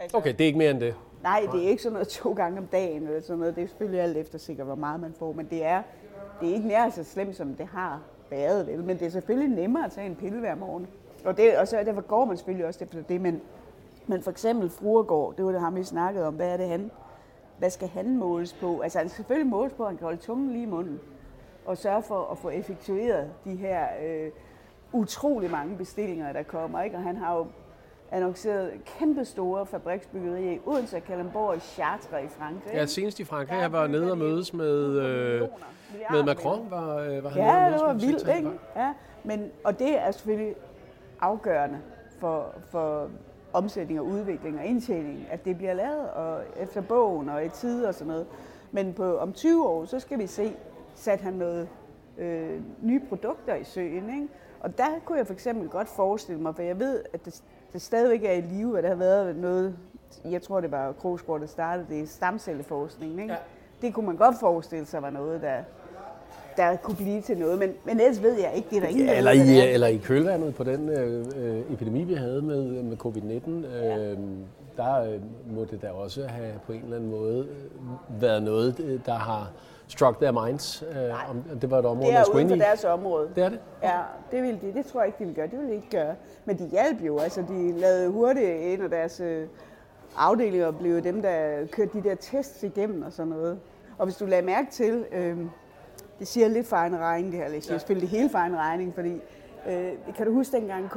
Altså, okay, det er ikke mere end det? Nej, det er ikke sådan noget to gange om dagen, eller sådan noget. det er selvfølgelig alt efter sikkert, hvor meget man får, men det er, det er ikke nær så slemt, som det har været, vel? men det er selvfølgelig nemmere at tage en pille hver morgen. Og, det, og så derfor går man selvfølgelig også efter det, men men for eksempel Fruergård, det var det ham, vi snakkede om. Hvad er det han? Hvad skal han måles på? Altså han skal selvfølgelig måles på, at han kan holde tungen lige i munden. Og sørge for at få effektueret de her øh, utrolig mange bestillinger, der kommer. Ikke? Og han har jo annonceret kæmpe store fabriksbyggerier i Odense, Kalundborg og Chartres i Frankrig. Ja, senest i Frankrig. Jeg var nede og mødes med, øh, med Macron. Var, øh, var han ja, nede det var vildt, ikke? Ja, men, og det er selvfølgelig afgørende for, for omsætning og udvikling og indtjening, at det bliver lavet og efter bogen og i tid og sådan noget. Men på, om 20 år, så skal vi se, sat han noget øh, nye produkter i søen. Ikke? Og der kunne jeg for eksempel godt forestille mig, for jeg ved, at det, det stadigvæk er i live, at der har været noget, jeg tror det var Krogsgaard, der startede det, stamcelleforskning. Ikke? Ja. Det kunne man godt forestille sig var noget, der, der kunne blive til noget, men, men ellers ved jeg ikke, det er der ingen, ja, eller, i, eller i kølvandet på den øh, øh, epidemi, vi havde med, med covid-19, øh, der øh, må det da også have på en eller anden måde øh, været noget, øh, der har struck their minds. Øh, om det var et område, det er uden for deres område. Det er det? Ja, det, vil de, det tror jeg ikke, de vil gøre. Det vil de ikke gøre. Men de hjalp jo. Altså, de lavede hurtigt en af deres øh, afdelinger blev dem, der kørte de der tests igennem og sådan noget. Og hvis du lader mærke til, øh, det siger lidt for egen regning det her, jeg siger ja. selvfølgelig det hele for egen regning, fordi øh, kan du huske dengang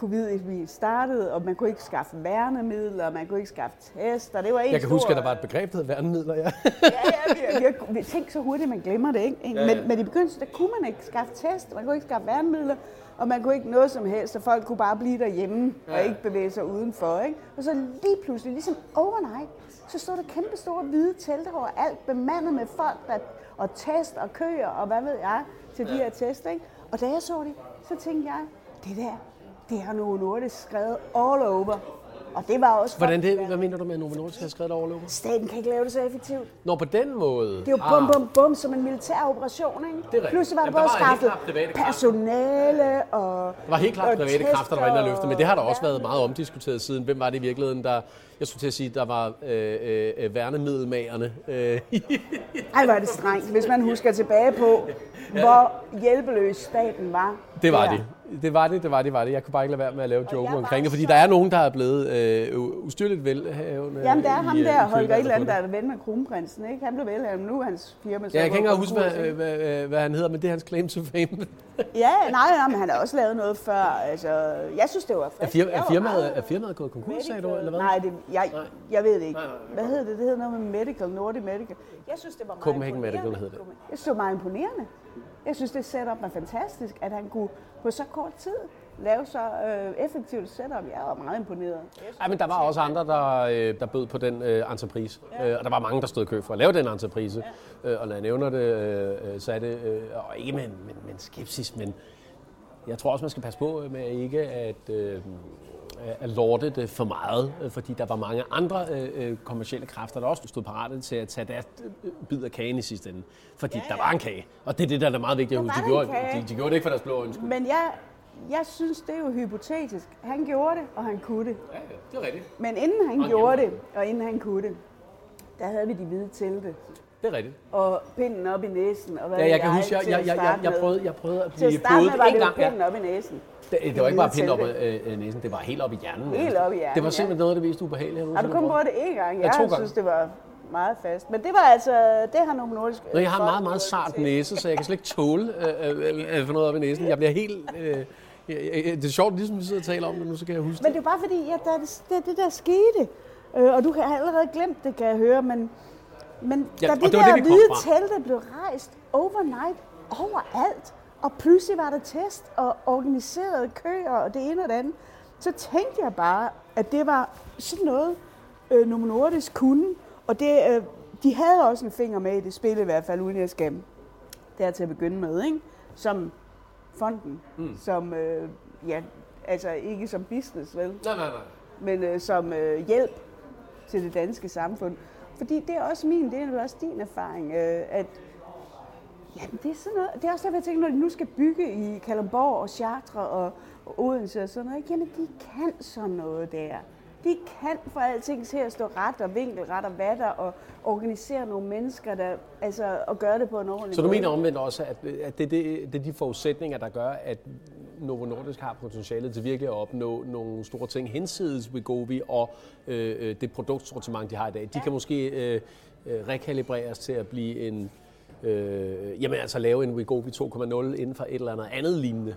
covid startede, og man kunne ikke skaffe værnemidler, og man kunne ikke skaffe tester. Det var en Jeg kan stor... huske, at der var et begreb, der hed værnemidler, ja. ja, ja, vi, vi, vi, tænkte så hurtigt, man glemmer det, ikke? Ja, ja. Men, men i begyndelsen, der kunne man ikke skaffe test, man kunne ikke skaffe værnemidler, og man kunne ikke noget som helst, og folk kunne bare blive derhjemme ja. og ikke bevæge sig udenfor, ikke? Og så lige pludselig, ligesom overnight, så stod der kæmpe store hvide telte alt bemandet med folk, der, og test og køer, og hvad ved jeg, til de her test, ikke? Og da jeg så det, så tænkte jeg, det der, det har Novo Nordisk skrevet all over. Og det var også... Hvordan det, hvad mener du med, at Novo Nordisk har skrevet all over? Staten kan ikke lave det så effektivt. Nå, på den måde? Det er jo bum, bum, bum, som en militær operation, ikke? Det er rigtigt. Pludselig var der både skaffet personale og Det var helt klart private kræfter, der var inde og løfte, men det har der også været meget omdiskuteret siden. Hvem var det i virkeligheden, der... Jeg skulle til at sige, der var øh, øh, værnemiddelmagerne. Øh. Ej, var det strengt, hvis man husker tilbage på, hvor hjælpeløs staten var. Det var det. Det var det, det var det, var det. Jeg kunne bare ikke lade være med at lave joke omkring det, fordi der er nogen, der er blevet øh, ustyrligt velhavende. Jamen, der er ham i, der, Holger et eller andet, der er ven med kronprinsen, ikke? Han blev velhavende, nu er hans firma så Ja, jeg kan ikke huske, hvad, hvad, hvad, hvad, han hedder, men det er hans claim to fame. ja, nej, nej, men han har også lavet noget før. Altså, jeg synes, det var frisk. Er, firma, er, firmaet, er firmaet gået konkurs, sagde du, eller hvad? Nej, det, jeg, jeg ved det ikke. Hvad hedder det? Det hedder noget med Medical, Nordic Medical. Jeg synes, det var meget Copenhagen Medical hedder det. Jeg synes, det var meget imponerende. Jeg synes, det setup var fantastisk, at han kunne på så kort tid lave så øh, effektivt setup. Jeg var meget imponeret. Ja, men der var også andre, der, øh, der bød på den øh, entreprise. Ja. Øh, og der var mange, der stod i kø for at lave den entreprise. Ja. Øh, og når jeg nævner det, øh, så er det, øh, og ikke med, med, skepsis, men jeg tror også, man skal passe på med ikke at, øh, at lorte det for meget, øh, fordi der var mange andre øh, kommersielle kræfter, der også stod parate til at tage deres bid af kagen i sidste ende. Fordi ja, ja. der var en kage, og det er det, der er meget vigtigt. De gjorde, de, de gjorde det ikke for deres blå ønske. Men jeg, jeg synes, det er jo hypotetisk. Han gjorde det, og han kunne det. Ja, ja det er rigtigt. Men inden han, han gjorde det, og inden han kunne det, der havde vi de hvide telte. Det er rigtigt. Og pinden op i næsen. Og hvad ja, jeg kan huske, jeg, jeg, jeg, jeg, jeg, prøvede, jeg prøvede at blive podet en gang. Til pinden op i næsen. Det, det var ikke bare pinden op i øh, næsen, det var helt op i hjernen. Helt op i hjernen, Det var simpelthen ja. noget af det mest ubehagelige. Har du kun prøvet det én gang? Jeg, jeg synes, det var meget fast. Men det var altså, det har nogle nordiske... Nå, jeg har meget, meget sart næse, så jeg kan slet ikke tåle øh, øh, få noget op i næsen. Jeg bliver helt... Øh, det er sjovt, ligesom vi sidder og taler om det nu, så kan jeg huske Men det er bare fordi, ja, der, det, det der skete. Øh, og du har allerede glemt det, kan jeg høre, men, men ja, da de der det, hvide telte blev rejst overnight overalt, og pludselig var der test og organiseret køer og det ene og det andet, så tænkte jeg bare, at det var sådan noget, øh, Novo Nordisk kunne. Og det, øh, de havde også en finger med i det spil i hvert fald, uden jeg skal der til at begynde med, ikke? som fonden, mm. som, øh, ja, altså ikke som business, vel? Nej, nej, nej. Men øh, som øh, hjælp til det danske samfund. Fordi det er også min, det er også din erfaring, øh, at jamen, det er sådan noget, det er også derfor, jeg tænker, når de nu skal bygge i Kalundborg og Chartres og, og Odense og sådan noget, jamen de kan sådan noget der. De kan få alting til at stå ret og vinkelret og vatter og organisere nogle mennesker, der, altså, og gøre det på en ordentlig Så du mener omvendt også, at, at det, det, det er de forudsætninger, der gør, at Novo Nordisk har potentialet til virkelig at opnå nogle store ting hensides Wegovy og øh, øh, det produktsortiment, de har i dag. De ja. kan måske øh, øh, rekalibreres til at blive en, øh, jamen altså lave en Wegovy 2.0 inden for et eller andet andet lignende.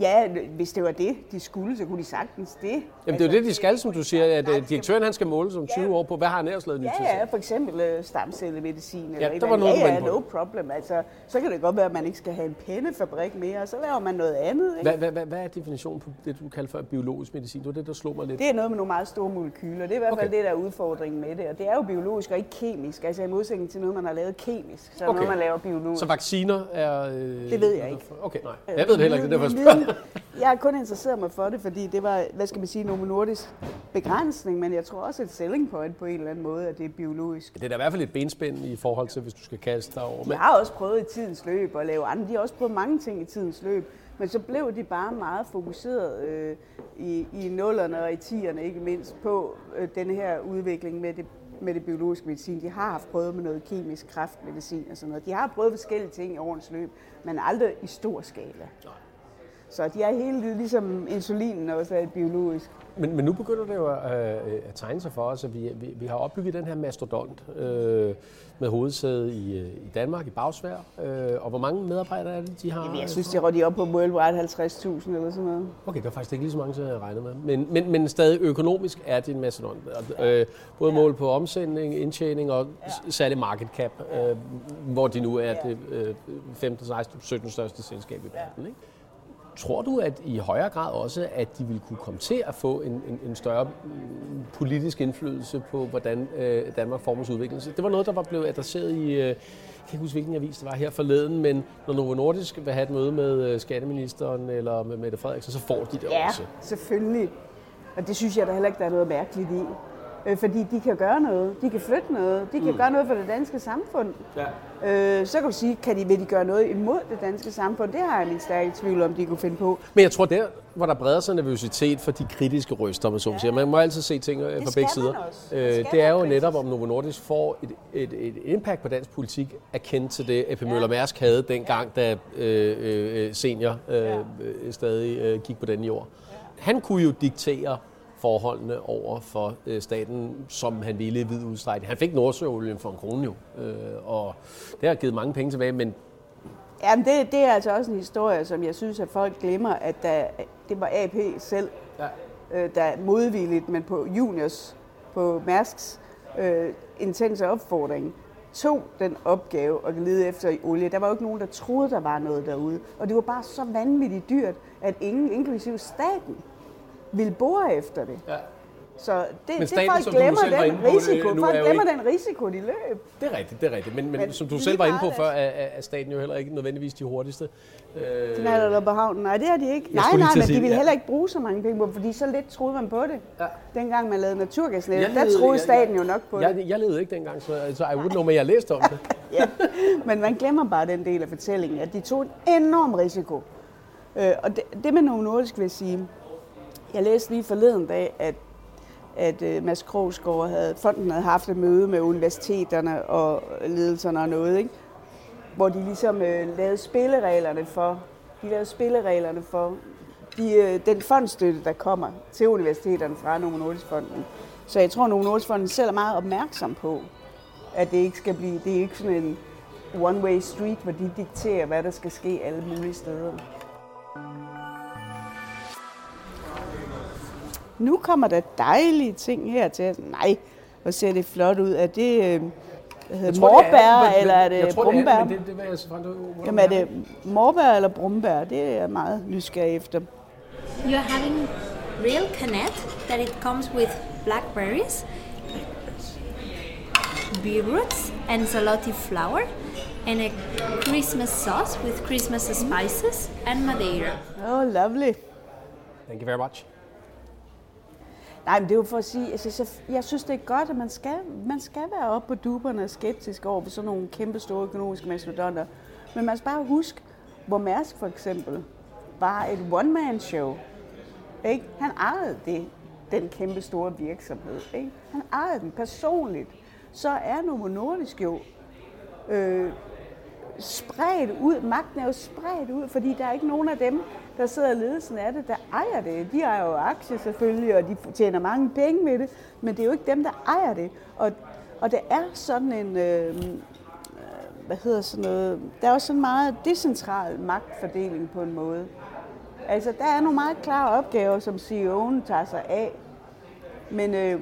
Ja, hvis det var det, de skulle, så kunne de sagtens det. Jamen det er jo det, de skal, som du siger, at øh, direktøren han skal måle som 20 år på, hvad har han ellers lavet nyt Ja, ja, for eksempel øh, stamcellemedicin. Eller Ja, et der eller var noget, ja, ja, no problem. Altså, så kan det godt være, at man ikke skal have en pennefabrik mere, og så laver man noget andet. Ikke? Hvad, hvad, hvad, er definitionen på det, du kalder for biologisk medicin? Det var det, der slog mig lidt. Det er noget med nogle meget store molekyler. Det er i hvert fald Okay. det, der er udfordringen med det. Og det er jo biologisk og ikke kemisk. Altså i modsætning til noget, man har lavet kemisk. Så Okay. noget, man laver biologisk. Så vacciner er... Øh, Det ved jeg ikke. Okay, nej. Jeg ved det heller ikke, det er derfor, jeg Jeg har kun interesseret mig for det, fordi det var, hvad skal man sige, Novo Nordisk begrænsning, men jeg tror også et selling point på en eller anden måde, at det er biologisk. Det er da i hvert fald et benspænd i forhold til, hvis du skal kaste dig over. Men, har også prøvet i tidens løb at lave andre. De har også prøvet mange ting i tidens løb. Men så blev de bare meget fokuseret øh, i, i nullerne og i tierne ikke mindst på øh, denne her udvikling med det, med det biologiske medicin. De har haft prøvet med noget kemisk kraftmedicin og sådan noget. De har prøvet forskellige ting i årens løb, men aldrig i stor skala. Så de er hele tiden ligesom insulinen også er biologisk. men, men nu begynder det jo at, øh, at tegne sig for os, at vi, vi, vi har opbygget den her mastodont øh, med hovedsæde i, øh, i Danmark, i Bagsvær. Øh, og hvor mange medarbejdere er det, de har? Jamen, jeg synes, de er op på worldwide 50.000 eller sådan noget. Okay, der er faktisk ikke lige så mange, som jeg regnet med. Men, men, men stadig økonomisk er det en mastodont. Øh, både mål på omsætning, indtjening og ja. særlig market cap, øh, hvor de nu er det øh, 15, 16, 17 største selskab i verden. Ikke? Tror du, at i højere grad også, at de vil kunne komme til at få en, en, en større mm, politisk indflydelse på, hvordan øh, Danmark formes udvikling? Det var noget, der var blevet adresseret i, øh, jeg kan ikke huske, hvilken avis det var her forleden, men når Novo Nordisk vil have et møde med øh, skatteministeren eller med Mette Frederiksen, så får de det Ja, også. selvfølgelig. Og det synes jeg da heller ikke, der er noget mærkeligt i. Øh, fordi de kan gøre noget. De kan flytte noget. De kan mm. gøre noget for det danske samfund. Ja. Øh, så kan du sige, kan de, vil de gøre noget imod det danske samfund? Det har jeg min stærke tvivl om, de kunne finde på. Men jeg tror, der, hvor der breder sig nervøsitet for de kritiske røster, man så ja. siger. Man må altid se ting øh, fra begge sider. Det Øh, skal det er jo netop, om Novo Nordisk får et, et, et impact på dansk politik, akendt til det, AP Møller Mærsk havde dengang, da øh, øh, senior øh, øh, stadig øh, gik på den jord. Han kunne jo diktere forholdene over for øh, staten, som han ville i vid udstrækning. Han fik Nordsøolien for en krone jo, øh, og det har givet mange penge tilbage, men Jamen, det, det er altså også en historie, som jeg synes, at folk glemmer, at der, det var AP selv, Ja. øh, der modvilligt, men på juniors, på Mærsks øh, intense opfordring, tog den opgave og lede efter i olie. Der var jo ikke nogen, der troede, der var noget derude. Og det var bare så vanvittigt dyrt, at ingen, inklusive staten, ville bore efter det. Ja. Så det, det staten, folk som du glemmer den på, det risiko. nu Folk er glemmer ikke- den risiko, de løb. Det er rigtigt, det er rigtigt. Men, men, Men som du selv var inde på før, er, er staten jo heller ikke nødvendigvis de hurtigste. Øh, Knaller der på havnen? Nej, det er de ikke. Nej, lige nej, at men de ville ja. heller ikke bruge så mange penge på, fordi så lidt troede man på det. Ja. Dengang man lavede naturgasnet, Jeg der troede jeg- staten jeg- jo nok på det. jeg, jeg levede ikke dengang, så, så I wouldn't know, men jeg læste om det. Ja. Men man glemmer bare den del af fortællingen, at de tog en enorm risiko. Øh, og det, det med Novo Nordisk vil jeg sige, jeg læste lige forleden dag, at, at uh, Mads Krogsgaard havde, fonden havde haft et møde med universiteterne og ledelserne og noget, ikke? hvor de ligesom øh, lavede spillereglerne for, de lavede spillereglerne for de, øh, den fondstøtte, der kommer til universiteterne fra Novo Nordisk Fonden. Så jeg tror, at Novo Nordisk Fonden selv er meget opmærksom på, at det ikke skal blive, det er ikke sådan en one-way street, hvor de dikterer, hvad der skal ske alle mulige steder. Nu kommer der dejlige ting her til. Nej, hvor ser det flot ud. Er det øh, hvad hedder, det, morbær, eller er det jeg tror, brumbær? Det er, det, det jeg så til. hvordan Jamen er det morbær eller brumbær? Det er jeg meget nysgerrig efter. You're having real canet that it comes with blackberries, beetroots, and zalotti flour, and a Christmas sauce with Christmas spices and Madeira. Oh, lovely. Thank you very much. Nej, men det er jo for at sige, altså, jeg, jeg synes, det er godt, at man skal, man skal være oppe på duberne og skeptisk over for sådan nogle kæmpe store økonomiske mastodonter. Men man skal bare huske, hvor Mærsk for eksempel var et one-man-show. Ikke? Han ejede det, den kæmpe store virksomhed. Ikke? Han ejede den personligt. Så er Novo Nordisk jo øh, spredt ud. Magten er jo spredt ud, fordi der er ikke nogen af dem, der sidder ledelsen af det, der ejer det. De ejer jo aktier selvfølgelig, og de tjener mange penge med det, men det er jo ikke dem, der ejer det. Og, og det er sådan en, øh, øh, hvad hedder sådan noget, der er også sådan meget decentral magtfordeling på en måde. Altså, der er nogle meget klare opgaver, som CEO'en tager sig af. Men øh,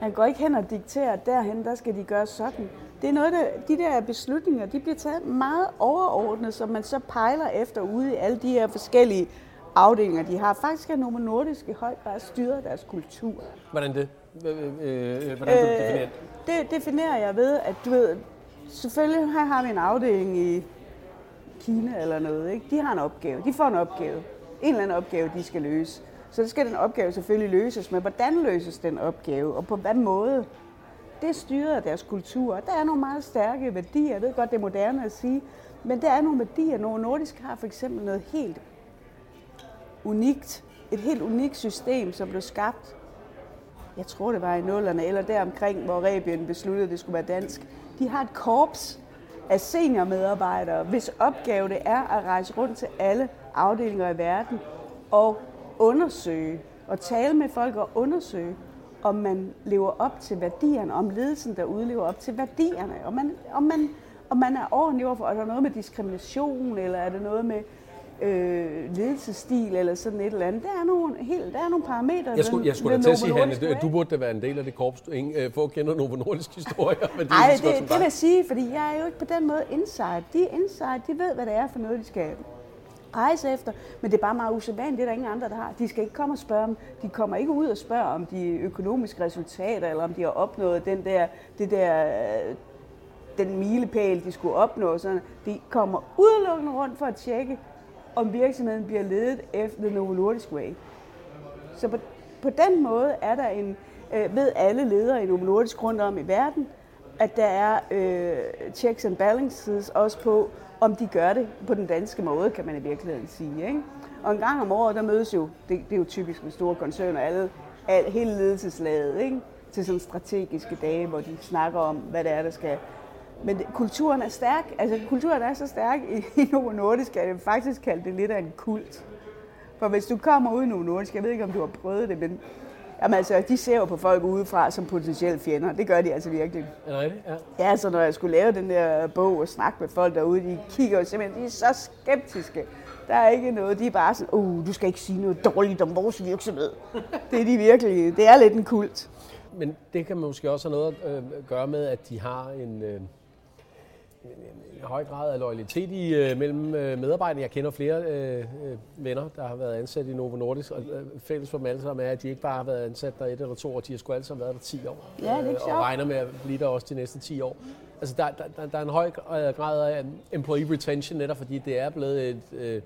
han går ikke hen og dikterer, at derhen, der skal de gøre sådan. Det er noget, der, de der beslutninger, de bliver taget meget overordnet, som man så pejler efter ude i alle de her forskellige afdelinger, de har. Faktisk er Novo Nordisk i høj grad styret deres kultur. Hvordan det? Øh, hvordan du definerer det? Det definerer jeg ved, at du ved, selvfølgelig her har vi en afdeling i Kina eller noget, ikke? De har en opgave, de får en opgave, en eller anden opgave, de skal løse. Så skal den opgave selvfølgelig løses, men hvordan løses den opgave, og på hvad måde? Det styrer deres kultur. Der er nogle meget stærke værdier. Jeg ved godt, det er moderne at sige, men der er nogle værdier. Novo Nordisk har for eksempel noget helt unikt. Et helt unikt system, som blev skabt, jeg tror det var i nullerne, eller deromkring, hvor Rebien besluttede, at det skulle være dansk. De har et korps af seniormedarbejdere, hvis opgave det er at rejse rundt til alle afdelinger i verden og undersøge og tale med folk og undersøge, om man lever op til værdierne, om ledelsen derude lever op til værdierne, om man, om man, om man er ordentlig overfor, er der noget med diskrimination, eller er det noget med øh, ledelsesstil, eller sådan et eller andet. Der er nogle, helt, der er nogle parametre. Jeg skulle, jeg skulle da til at sige, Hanne, du burde da være en del af det korps, du øh, for at kende Novo Nordisk historie. Nej, det, det, det vil jeg sige, fordi jeg er jo ikke på den måde inside. De inside, de ved, hvad det er for noget, de skal rejse efter, men det er bare meget usædvanligt, det er der ingen andre, der har. De skal ikke komme og spørge dem. De kommer ikke ud og spørge om de økonomiske resultater, eller om de har opnået den der, det der, øh, den milepæl, de skulle opnå. Sådan. De kommer udelukkende rundt for at tjekke, om virksomheden bliver ledet efter the Novo Nordisk Way. Så på, på den måde er der en, øh, ved alle ledere i Novo Nordisk rundt om i verden, at der er øh, checks and balances også på, om de gør det på den danske måde, kan man i virkeligheden sige. Ikke? Og en gang om året, der mødes jo, det, det er jo typisk med store koncerner, alle, alle, hele ledelseslaget, ikke? til sådan strategiske dage, hvor de snakker om, hvad det er, der skal men det, kulturen er stærk. Altså, kulturen er så stærk i, i Novo Nordisk, at jeg faktisk kalde det lidt af en kult. For hvis du kommer ud i Novo Nordisk, jeg ved ikke, om du har prøvet det, men jamen, altså, de ser jo på folk udefra som potentielle fjender. Det gør de altså virkelig. Er det Ja. Ja, så når jeg skulle lave den der bog og snakke med folk derude, de kigger jo simpelthen, de er så skeptiske. Der er ikke noget, de er bare sådan, oh, du skal ikke sige noget dårligt om vores virksomhed. det er de virkelig, det er lidt en kult. Men det kan måske også have noget at øh, gøre med, at de har en, øh, en høj grad af loyalitet i, øh, mellem øh, medarbejderne. Jeg kender flere øh, øh, venner, der har været ansat i Novo Nordisk, og øh, fælles for dem alle sammen er, at de ikke bare har været ansat der et eller to år, de har sgu alle sammen været der 10 år. Ja, det er øh, og regner med at blive der også de næste 10 år. Altså, der, der, der er en høj grad af employee retention, netop fordi det er blevet et øh,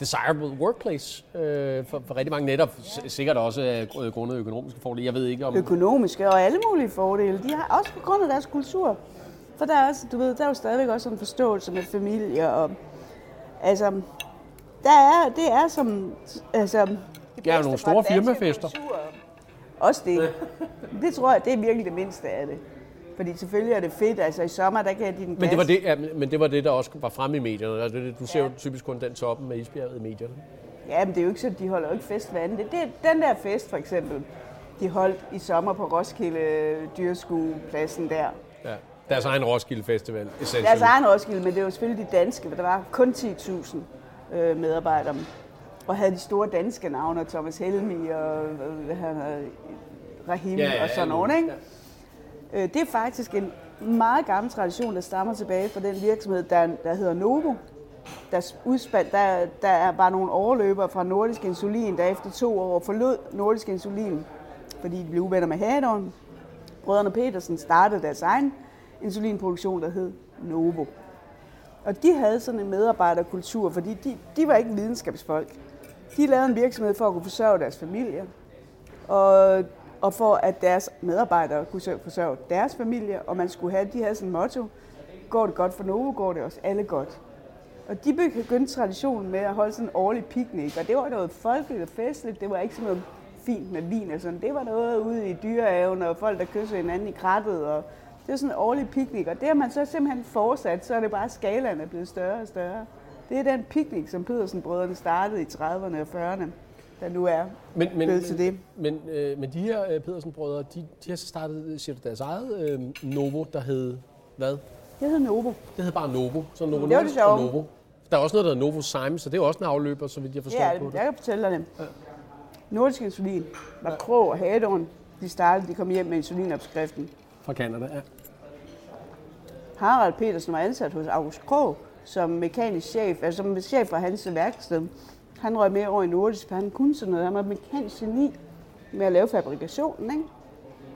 desirable workplace øh, for, for rigtig mange netop. Sikkert også af grundet økonomiske fordele. Jeg ved ikke om... Økonomiske og alle mulige fordele. De har også på grund af deres kultur. For der er, også, du ved, der er jo stadigvæk også en forståelse med familie, og altså, der er, det er som, altså... Det er jo nogle store firmafester. Også det. Det tror jeg, det er virkelig det mindste af det. Fordi selvfølgelig er det fedt, altså i sommer, der kan de den men det, var det, ja, men det var det, der også var fremme i medierne. Altså, det, du ser ja. jo typisk kun den toppen med isbjerget i medierne. Ja, men det er jo ikke så, de holder jo ikke fest hver anden. Det, det, den der fest, for eksempel, de holdt i sommer på Roskilde dyrskuepladsen der. Deres egen Roskilde Festival, Deres egen Roskilde, men det var selvfølgelig de danske, for der var kun 10.000 øh, medarbejdere. Og havde de store danske navne, Thomas Helmi og øh, Rahim ja, ja, og sådan noget. Ikke? Ja. Øh, det er faktisk en meget gammel tradition, der stammer tilbage fra den virksomhed, der, der hedder Novo. Der, udspand, der, der var nogle overløbere fra Nordisk Insulin, der efter to år forlod Nordisk Insulin, fordi de blev uvenner med Hadon. Brødrene Petersen startede deres egen insulinproduktion, der hed Novo. Og de havde sådan en medarbejderkultur, fordi de, de var ikke videnskabsfolk. De lavede en virksomhed for at kunne forsørge deres familie, og, og for at deres medarbejdere kunne forsørge deres familie, og man skulle have, de havde sådan en motto, går det godt for Novo, går det også alle godt. Og de begyndte traditionen med at holde sådan en årlig picnic, og det var noget folkeligt og festligt, det var ikke sådan noget fint med vin og sådan, det var noget ude i dyrehaven, og folk, der kyssede hinanden i krattet, og det er sådan en årlig piknik, og det har man så simpelthen fortsat, så er det bare skalaen er blevet større og større. Det er den piknik, som Pedersen-brødrene startede i 30'erne og 40'erne, der nu er men, men, blevet til det. Men, øh, men de her øh, Pedersen-brødre, de, de har så startet, siger du, deres eget øh, Novo, der hed hvad? Det hed Novo. Det hed bare Novo, så Novo det var det og Novo. Der er også noget, der hedder Novozymes, så det er også en afløber, så vidt jeg forstår Ja, på det. jeg kan fortælle dig det. Nordisk insulin var Krog og Hadorn, de startede, de kom hjem med insulinopskriften. Fra Canada, ja. Harald Petersen var ansat hos August Krog som mekanisk chef, altså som chef for hans værksted. Han røg med over i Nordisk, for han kunne sådan noget. Han var mekanisk geni med at lave fabrikationen. Ikke?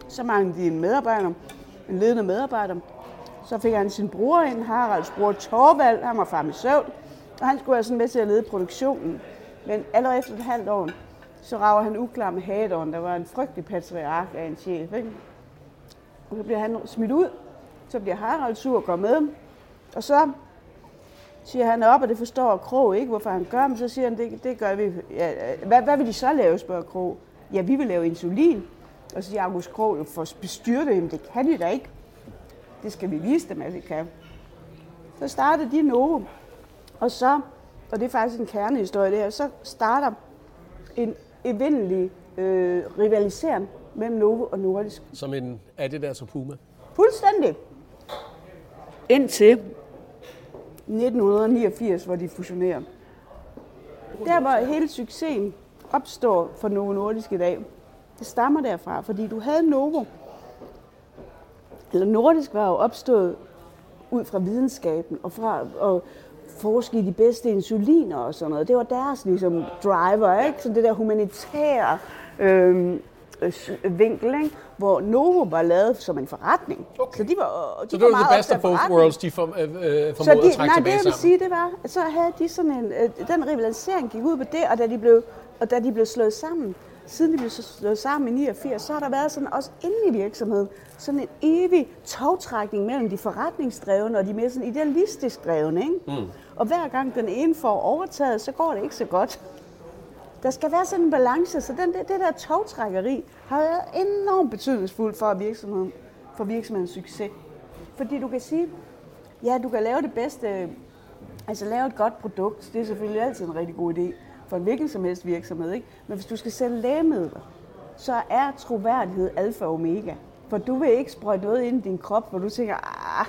Så manglede de en medarbejder, en ledende medarbejder. Så fik han sin bror ind, Haralds bror Torvald, han var farmaceut, og han skulle være sådan med til at lede produktionen. Men allerede efter et halvt år, så rager han uklar med Hadon, der var en frygtelig patriark af en chef. Ikke? Og så bliver han smidt ud, så bliver Harald sur og går med. Og så siger han op, og det forstår Krog ikke, hvorfor han gør, men så siger han, det, det gør vi. Ja, hvad, hvad vil de så lave, spørger Krog. Ja, vi vil lave insulin. Og så siger August Krog, jo for bestyrte dem, det kan de da ikke. Det skal vi vise dem, at vi kan. Så starter de Novo, og så, og det er faktisk en kernehistorie det her, så starter en evindelig øh, rivalisering mellem Novo og Nordisk. Som en Adidas og Puma. Fuldstændig. Indtil 1989, hvor de fusionerer. Der hvor hele succesen opstår for Novo Nordisk i dag, det stammer derfra, fordi du havde Novo, eller Nordisk var jo opstået ud fra videnskaben og fra at forske i de bedste insuliner og sådan noget. Det var deres ligesom driver, ikke? Så det der humanitære øh, vinkel, ikke? hvor Novo var lavet som en forretning. Okay. Så de var, de Så var det var meget the best of both worlds, de for, øh, øh, Så de, at trække nej, det jeg vil sige, det var, så havde de sådan en, øh, den rivalisering gik ud på det, og da de blev, og da de blev slået sammen, siden de blev slået sammen i 89, så har der været sådan også inde i virksomheden, sådan en evig togtrækning mellem de forretningsdrevne og de mere sådan idealistisk drevne. Ikke? Mm. Og hver gang den ene får overtaget, så går det ikke så godt. Der skal være sådan en balance, så den, det, det der togtrækkeri har været enormt betydningsfuldt for virksomheden, for virksomhedens succes. Fordi du kan sige, ja, du kan lave det bedste, altså lave et godt produkt, det er selvfølgelig altid en rigtig god idé for en hvilken som helst virksomhed, ikke? Men hvis du skal sælge lægemidler, så er troværdighed alfa og omega. For du vil ikke sprøjte noget ind i din krop, hvor du tænker, ah,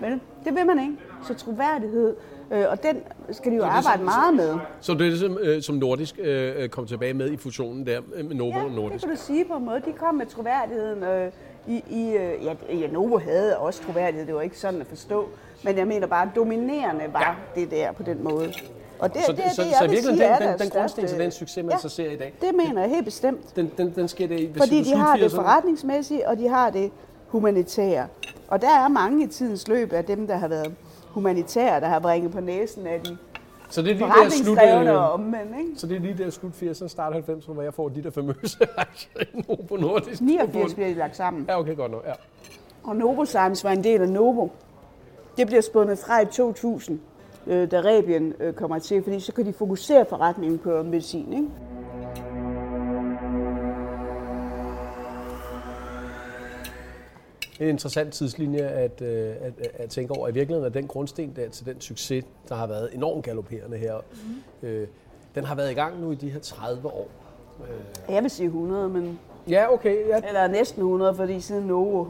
men det vil man ikke. Så troværdighed, øh, og den skal de jo det arbejde sådan- meget med. Så det er det, som, øh, som Nordisk øh, øh, kom tilbage med i fusionen der øh, med Novo Ja, og det Nordisk. kan du sige på en måde. De kom med troværdigheden. Øh, i, i, øh, ja, ja, Novo havde også troværdighed, det var ikke sådan at forstå. Men jeg mener bare, dominerende var ja. det der på den måde. Og det, Så, det, det, er så, det, så jeg sige, er den, den, den grundsten til den succes, man Ja. så ser i dag, Det mener jeg helt bestemt. den, den, den sker det i Fordi de har det slut-80'erne. forretningsmæssige, og de har det humanitære. Og der er mange i tidens løb af dem, der har været humanitære, der har bringet på næsen af de Så det er lige der slut, øh, omvendt. Ikke? så det er lige der slut 80'erne, start 90'erne, hvor jeg får de der famøse aktier i Novo Nordisk. 89 bliver de lagt sammen. Ja, okay, godt nok. Ja. Og Novozymes var en del af Novo. Det bliver spundet fra i 2000, øh, da Rebien øh, kommer til, fordi så kan de fokusere forretningen på medicin. Ikke? En interessant tidslinje at, øh, at, at, tænke over. I virkeligheden er den grundsten der til den succes, der har været enormt galopperende her, mm. øh, den har været i gang nu i de her 30 år. Jeg vil sige 100, men, Ja, okay. Ja. eller næsten 100, fordi siden Novo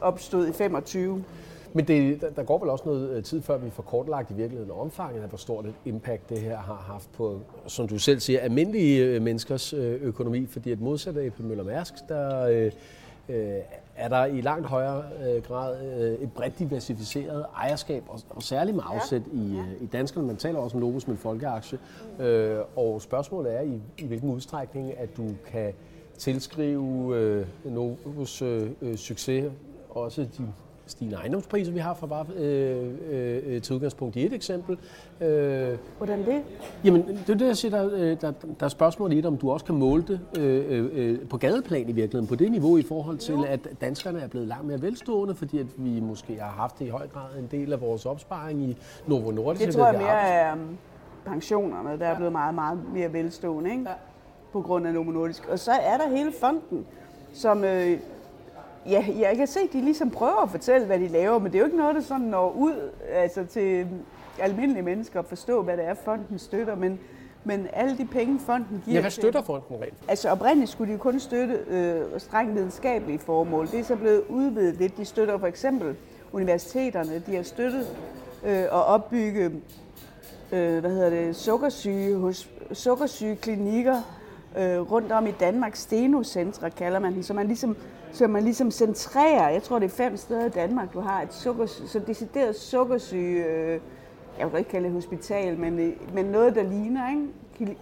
opstod i 25. Men det, der, går vel også noget øh, tid, før vi får kortlagt i virkeligheden omfanget af, hvor stort et impact det her har haft på, som du selv siger, almindelige øh, menneskers øh, økonomi. Fordi at modsat af Møller Mærsk, der øh, øh, er der i langt højere øh, grad øh, et bredt diversificeret ejerskab, og, og særligt med afsæt ja. i, øh, i danskerne. Man taler også om Novus en folkeaktie. Øh, og spørgsmålet er, i, i hvilken udstrækning, at du kan tilskrive øh, Novus øh, øh, succes også de stigende ejendomspriser, vi har fra bare øh, øh, til udgangspunkt i et eksempel. Øh, Hvordan det? jamen, det er det, jeg siger, der, øh, der, der er spørgsmål i det, om du også kan måle det øh, øh, øh, på gadeplan i virkeligheden, på det niveau i forhold til, at danskerne er blevet langt mere velstående, fordi at vi måske har haft i høj grad en del af vores opsparing i Novo Nordisk. Det tror jeg mere er um, pensionerne, der er blevet meget, meget mere velstående, ikke? på grund af Novo Nordisk. Og så er der hele fonden, som øh, ja, jeg kan se, de ligesom prøver at fortælle, hvad de laver, men det er jo ikke noget, der sådan når ud altså til almindelige mennesker at forstå, hvad det er, fonden støtter. Men, men alle de penge, fonden giver Ja, hvad støtter fonden rent? Altså oprindeligt skulle de jo kun støtte øh, strengt videnskabelige formål. Det er så blevet udvidet lidt. De støtter for eksempel universiteterne. De har støttet øh, at opbygge øh, hvad hedder det, sukkersyge hos sukkersyge klinikker øh, rundt om i Danmark. Stenocentre kalder man den, så man ligesom så man ligesom centrerer, jeg tror det er fem steder i Danmark, du har et sukker, så decideret sukkersyge, øh, jeg vil ikke kalde det hospital, men, øh, men noget, der ligner ikke?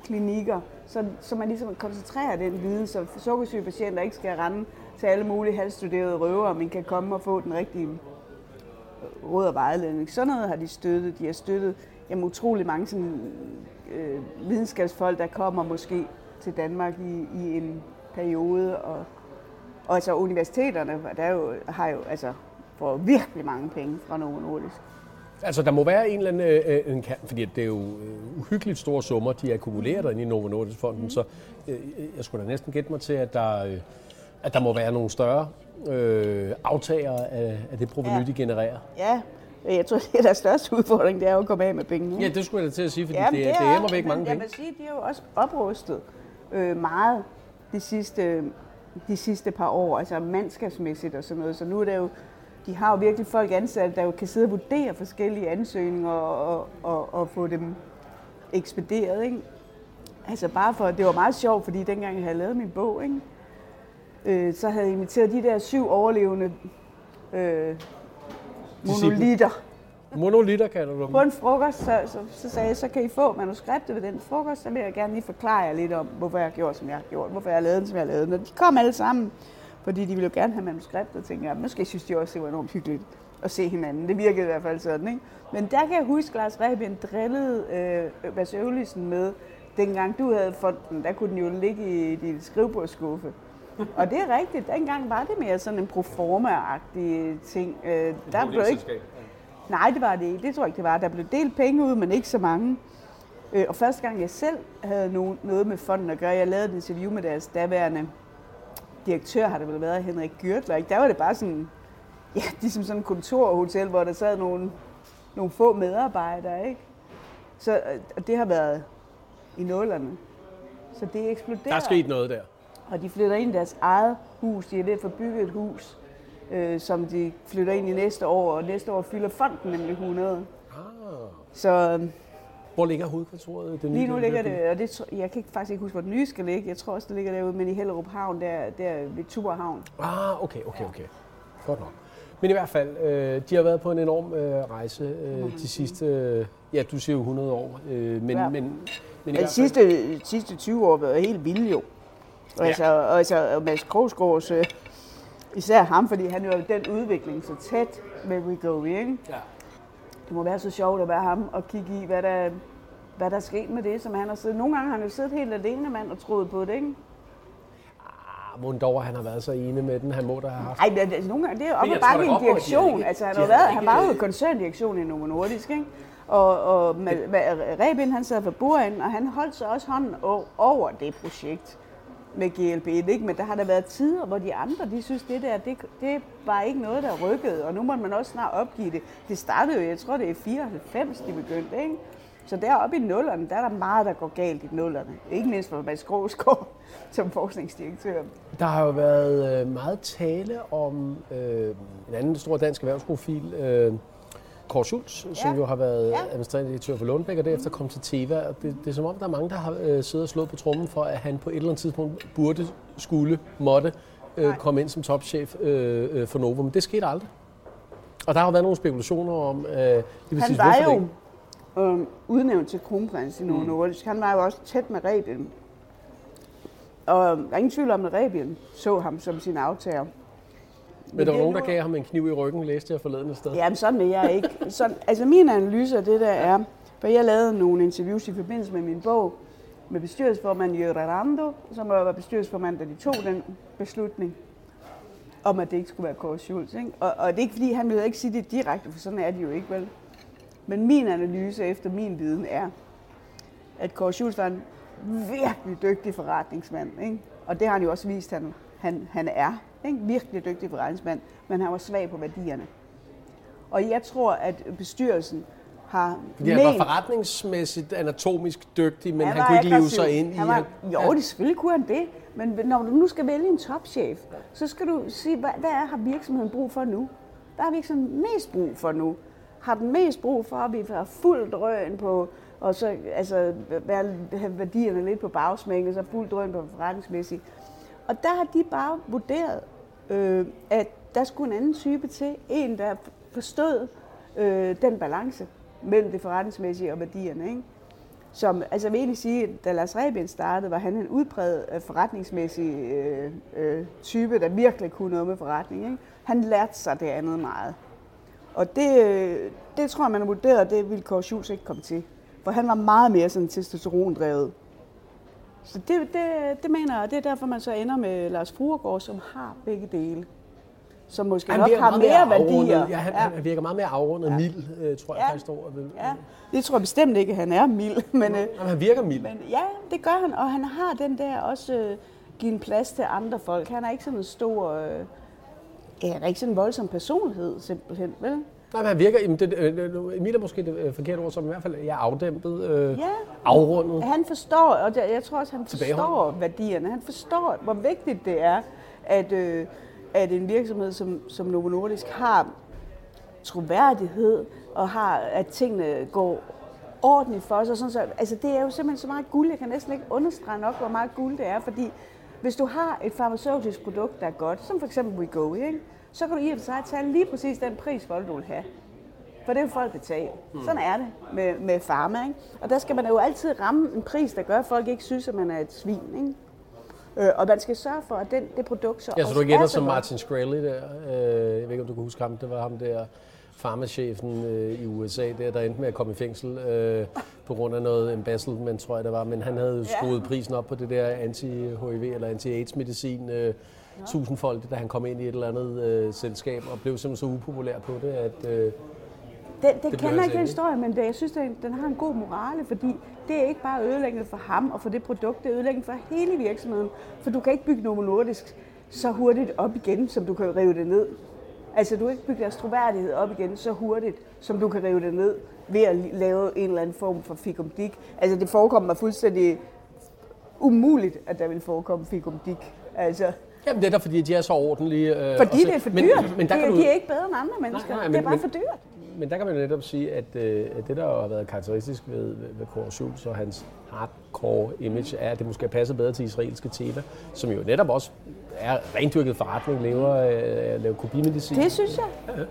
klinikker, så, så man ligesom koncentrerer den viden, så sukkersyge patienter ikke skal rende til alle mulige halvstuderede røver, men kan komme og få den rigtige øh, råd og vejledning. Sådan noget har de støttet. De har støttet jamen, utrolig mange sådan, øh, videnskabsfolk, der kommer måske til Danmark i, i en periode. Og, og altså universiteterne der jo, har jo altså, får virkelig mange penge fra Novo Nordisk. Altså, der må være en eller anden øh, øh en, fordi det er jo øh, uhyggeligt store summer, de akkumulerer inde i Novo Nordisk-fonden, mm. så øh, jeg skulle da næsten gætte mig til, at der, øh, at der må være nogle større øh, aftager af, af det proveny, ja. de genererer. Ja, jeg tror, det er deres største udfordring, det er at komme af med penge. Ja, det skulle jeg da til at sige, fordi Jamen, det, det, det er væk mange penge. Jeg vil sige, de er jo også oprustet øh, meget de sidste, de sidste par år, altså mandskabsmæssigt og sådan noget. Så nu er det jo, de har jo virkelig folk ansat, der jo kan sidde og vurdere forskellige ansøgninger og, og, og, få dem ekspederet. Ikke? Altså bare for, det var meget sjovt, fordi dengang jeg havde lavet min bog, ikke? Øh, så havde jeg inviteret de der syv overlevende øh, monolitter. Monolitter kalder du dem. På en frokost, så, så, så sagde jeg, så kan I få manuskriptet ved den frokost, så vil jeg gerne lige forklare jer lidt om, hvorfor jeg gjort, som jeg har gjort, hvorfor jeg lavet den, som jeg lavet den. Og de kom alle sammen, fordi de ville jo gerne have manuskriptet, og tænkte jeg, måske synes de også, det var enormt hyggeligt at se hinanden. Det virkede i hvert fald sådan, ikke? Men der kan jeg huske, Lars Rebien drillede øh, Bas Øvlisen med, dengang du havde fået den, der kunne den jo ligge i din skrivebordskuffe. Og det er rigtigt, dengang var det mere sådan en proforma-agtig ting. Øh, der blev ikke... Nej, det var det ikke. Det tror jeg ikke, det var. Der blev delt penge ud, men ikke så mange. Øh, og første gang jeg selv havde noget med fonden at gøre, jeg lavede et interview med deres daværende direktør, har det vel været Henrik Gürtler. Ikke? Der var det bare sådan, ja, ligesom sådan en kontorhotel, hvor der sad nogle, nogle få medarbejdere. Ikke? Så øh, og det har været i nullerne. Så det eksploderer. Der er sket noget der. Og de flytter ind i deres eget hus. De er ved at få bygget et hus, øh, som de flytter ind i næste år. Og næste år fylder fonden nemlig 100. Ah. Så, øhm, hvor ligger hovedkontoret? Det nye, lige nu ligger det, og det, jeg kan faktisk ikke huske, hvor det nye skal ligge. Jeg tror også, det ligger derude, men i Hellerup Havn, der, der ved Tuborhavn. Ah, okay, okay, okay. Godt nok. Men i hvert fald, øh, de har været på en enorm øh, rejse øh, mm. de sidste, øh, ja, du siger jo 100 år, øh, men, ja. men, men i de sidste, sidste 20 år har været helt vildt jo. Ja. Altså, altså Mads Krogsgaards, øh, især ham, fordi han jo er den udvikling så tæt med Wegovy, ikke? Ja. Det må være så sjovt at være ham og kigge i, hvad der, hvad der er sket med det, som han har siddet. Nogle gange har han jo siddet helt alene mand og troet på det, ikke? Ah, dog, han har været så ene med den, han må da have haft. Nej, det, altså, nogle gange, det er op og bakke en direktion. Altså, han, har været, han var jo koncerndirektion i Novo Nordisk, ikke? Og, og med, med, Rebin, han sad for bordenden, og han holdt så også hånden over det projekt med GLP-1, ikke? men der har der været tider, hvor de andre, de synes, det der, det, det var ikke noget, der rykkede, og nu må man også snart opgive det. Det startede jo, jeg tror, det er 94, de begyndte, ikke? Så deroppe i nullerne, der er der meget, der går galt i nullerne. Ikke mindst for Mads Gråsgaard som forskningsdirektør. Der har jo været øh, meget tale om øh, en anden stor dansk erhvervsprofil, øh, Kåre Schultz, ja. som jo har været ja. administrerende direktør for Lundbæk, og derefter kom til Teva. Og det, det er som om, der er mange, der har øh, siddet og slået på trummen for, at han på et eller andet tidspunkt burde, skulle, måtte øh, komme ind som topchef øh, øh, for Novo, men det skete aldrig. Og der har jo været nogle spekulationer om, øh, det vil han var jo øh, udnævnt til kronprins i Novo mm. Nordisk. Han var jo også tæt med Rebien. Og der er ingen tvivl om, at Rebien så ham som sin aftager. Men der var nogen, der gav ham en kniv i ryggen, læste jeg forleden sted. Jamen sådan vil jeg ikke. Så, altså min analyse af det der er, for jeg lavede nogle interviews i forbindelse med min bog med bestyrelsesformand Jørgen Rando, som var bestyrelsesformand, da de tog den beslutning om, at det ikke skulle være Kåre Schultz. Ikke? Og, og det er ikke, fordi han vil ikke sige det direkte, for sådan er det jo ikke, vel? Men min analyse efter min viden er, at Kåre Schultz var en virkelig dygtig forretningsmand. Ikke? Og det har han jo også vist, at han, han, han er. Ikke? Virkelig dygtig forretningsmand, men han var svag på værdierne. Og jeg tror, at bestyrelsen har Fordi han var forretningsmæssigt anatomisk dygtig, men han, han kunne ikke leve sig ind han var, i... Jo, det selvfølgelig kunne han det. Men når du nu skal vælge en topchef, så skal du sige, hvad, hvad er, har virksomheden brug for nu? Hvad har virksomheden mest brug for nu? har den mest brug for, at vi har fuld drøn på, og så altså, have værdierne lidt på bagsmængen, så fuld drøn på forretningsmæssigt. Og der har de bare vurderet, øh, at der skulle en anden type til. En, der forstod øh, den balance mellem det forretningsmæssige og værdierne. Ikke? Som, altså jeg vil egentlig sige, at da Lars Rebien startede, var han en udbredt øh, forretningsmæssig øh, øh, type, der virkelig kunne noget med forretning. Ikke? Han lærte sig det andet meget. Og det, øh, det tror jeg, man har vurderet, det ville Kåre Schultz ikke komme til. For han var meget mere sådan testosterondrevet. Så det, det, det mener jeg, det er derfor, man så ender med Lars Fruergaard, som har begge dele. Som måske han nok har mere værdier. Ja, han, ja. han virker meget mere afrundet, ja. mild, øh, tror jeg ja. faktisk står. Ja. Det tror jeg bestemt ikke, han er mild. Men, øh, Jamen, han virker mild. Men, ja, det gør han, og han har den der også øh, give en plads til andre folk. Han er ikke sådan en stor... Øh, ja, han er ikke sådan en voldsom personlighed, simpelthen, vel? Nej, men han virker, jamen det, øh, Emil er måske det øh, forkerte ord, som i hvert fald er afdæmpet, øh, ja, afrundet. Han forstår, og jeg tror også, han forstår værdierne. Han forstår, hvor vigtigt det er, at, øh, at en virksomhed som, som Novo Nordisk har troværdighed, og har, at tingene går ordentligt for sig. Sådan så, altså det er jo simpelthen så meget guld, jeg kan næsten ikke understrege nok, hvor meget guld det er, fordi hvis du har et farmaceutisk produkt, der er godt, som for eksempel Wegovy, ikke? Så kan du i og for sig tage lige præcis den pris, folk du vil have. For det vil folk betale. Mm. Sådan er det med, med farma. Ikke? Og der skal man jo altid ramme en pris, der gør, at folk ikke synes, at man er et svin. Ikke? Øh, og man skal sørge for, at den, det produkt så Ja, så du ikke ender som Martin Shkreli der. Øh, jeg ved ikke, om du kan huske ham. Det var ham der farmachefen øh, i USA, der, der endte med at komme i fængsel øh, på grund af noget embezzlement, tror jeg det var. Men han havde skruet ja. prisen op på det der anti-HIV eller anti-AIDS-medicin øh, ja. tusindfoldigt, da han kom ind i et eller andet øh, selskab og blev simpelthen så upopulær på det, at... Øh, det, det, det kender ikke den historie, men det, jeg synes, den, den har en god morale, fordi det er ikke bare ødelæggende for ham og for det produkt, det er ødelæggende for hele virksomheden. For du kan ikke bygge Novo Nordisk så hurtigt op igen, som du kan rive det ned. Altså, du kan ikke bygge deres troværdighed op igen så hurtigt, som du kan rive det ned ved at lave en eller anden form for fikumdik. Altså, det forekommer mig fuldstændig umuligt, at der vil forekomme fikumdik. Altså, Jamen, det er da, fordi de er så ordentlige. Øh, fordi det er for dyrt. Men, men der de, kan du... de er ikke bedre end andre mennesker. Nej, nej, men, det er bare men, for dyrt. Men der kan man jo netop sige, at, øh, at det, der har været karakteristisk ved, ved, Kåre Schultz og hans hardcore image, er, at det måske passer bedre til israelske teva, som jo netop også er rendyrket forretning, lever øh, laver kopimedicin. Det synes jeg. Ja,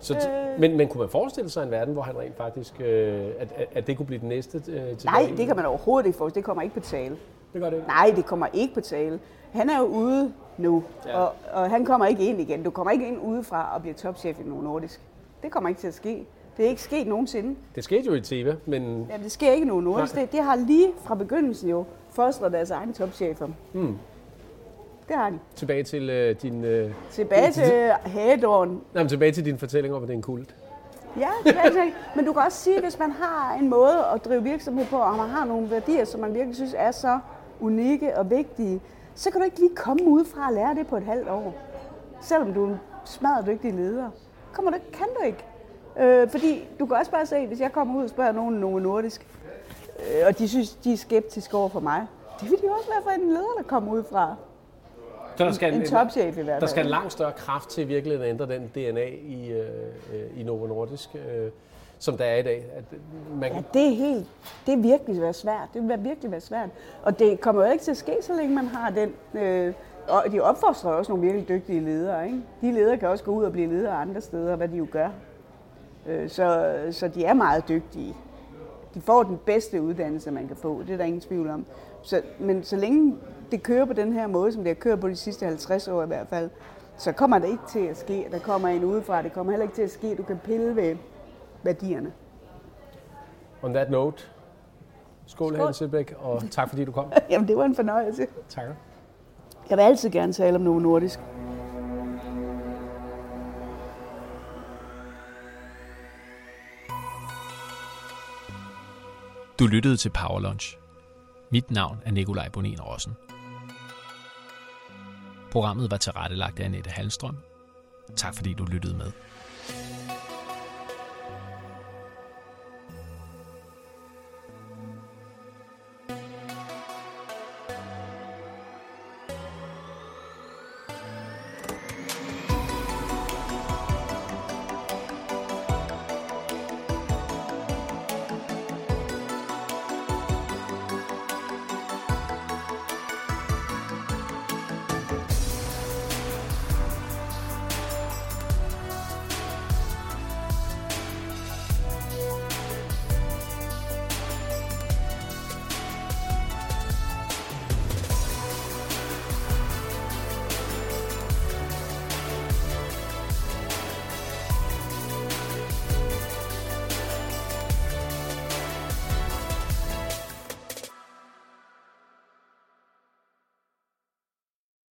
Så, øh... men, men kunne man forestille sig en verden, hvor han rent faktisk, øh, at, at det kunne blive det næste øh, tilbage? Nej, det kan man overhovedet ikke forestille. Det kommer ikke på tale. Det gør det ikke? Nej, det kommer ikke på tale. Han er jo ude nu, ja. og, og han kommer ikke ind igen. Du kommer ikke ind udefra og bliver topchef i Novo Nordisk. Det kommer ikke til at ske. Det er ikke sket nogensinde. Det skete jo i TV, men... Ja, det sker ikke Novo Nordisk. Det, det har lige fra begyndelsen jo fostret deres egne topchefer. Mm. Det har de. Tilbage til øh, din... Øh, tilbage til hagedåren. Nej, tilbage til din fortælling om, at det er en kult. Ja, tilbage til, men du kan også sige, hvis man har en måde at drive virksomhed på, og man har nogle værdier, som man virkelig synes er så unikke og vigtige, så kan du ikke lige komme ud fra at lære det på et halvt år. Selvom du er en smadret dygtig leder. Kommer du, kan du ikke. Øh, fordi du kan også bare se, hvis jeg kommer ud og spørger nogen nogen nordisk, øh, og de synes, de er skeptiske over for mig, det vil de også være for en leder, der kommer ud fra. Så der skal en, en topchef i hvert fald. Der skal en langt større kraft til virkelig at ændre den DNA i, øh, i Novo Nordisk, øh, som der er i dag. At man... Ja, det er, helt, det er virkelig være svært. Det vil virkelig være svært. Og det kommer jo ikke til at ske, så længe man har den... Øh, og de opfostrer også nogle virkelig dygtige ledere. Ikke? De ledere kan også gå ud og blive ledere andre steder, hvad de jo gør. Øh, så, så de er meget dygtige. De får den bedste uddannelse, man kan få. Det er der ingen tvivl om. Så, men så længe det kører på den her måde, som det har kørt på de sidste 50 år i hvert fald, så kommer det ikke til at ske. Der kommer en udefra. Det kommer heller ikke til at ske. Du kan pille ved værdierne. On that note, skål, skål. Sebæk, og tak fordi du kom. Jamen, det var en fornøjelse. Tak. Jeg vil altid gerne tale om noget nordisk. Du lyttede til Power Lunch. Mit navn er Nikolaj Bonin Rossen. Programmet var tilrettelagt af Annette Halstrøm. Tak fordi du lyttede med.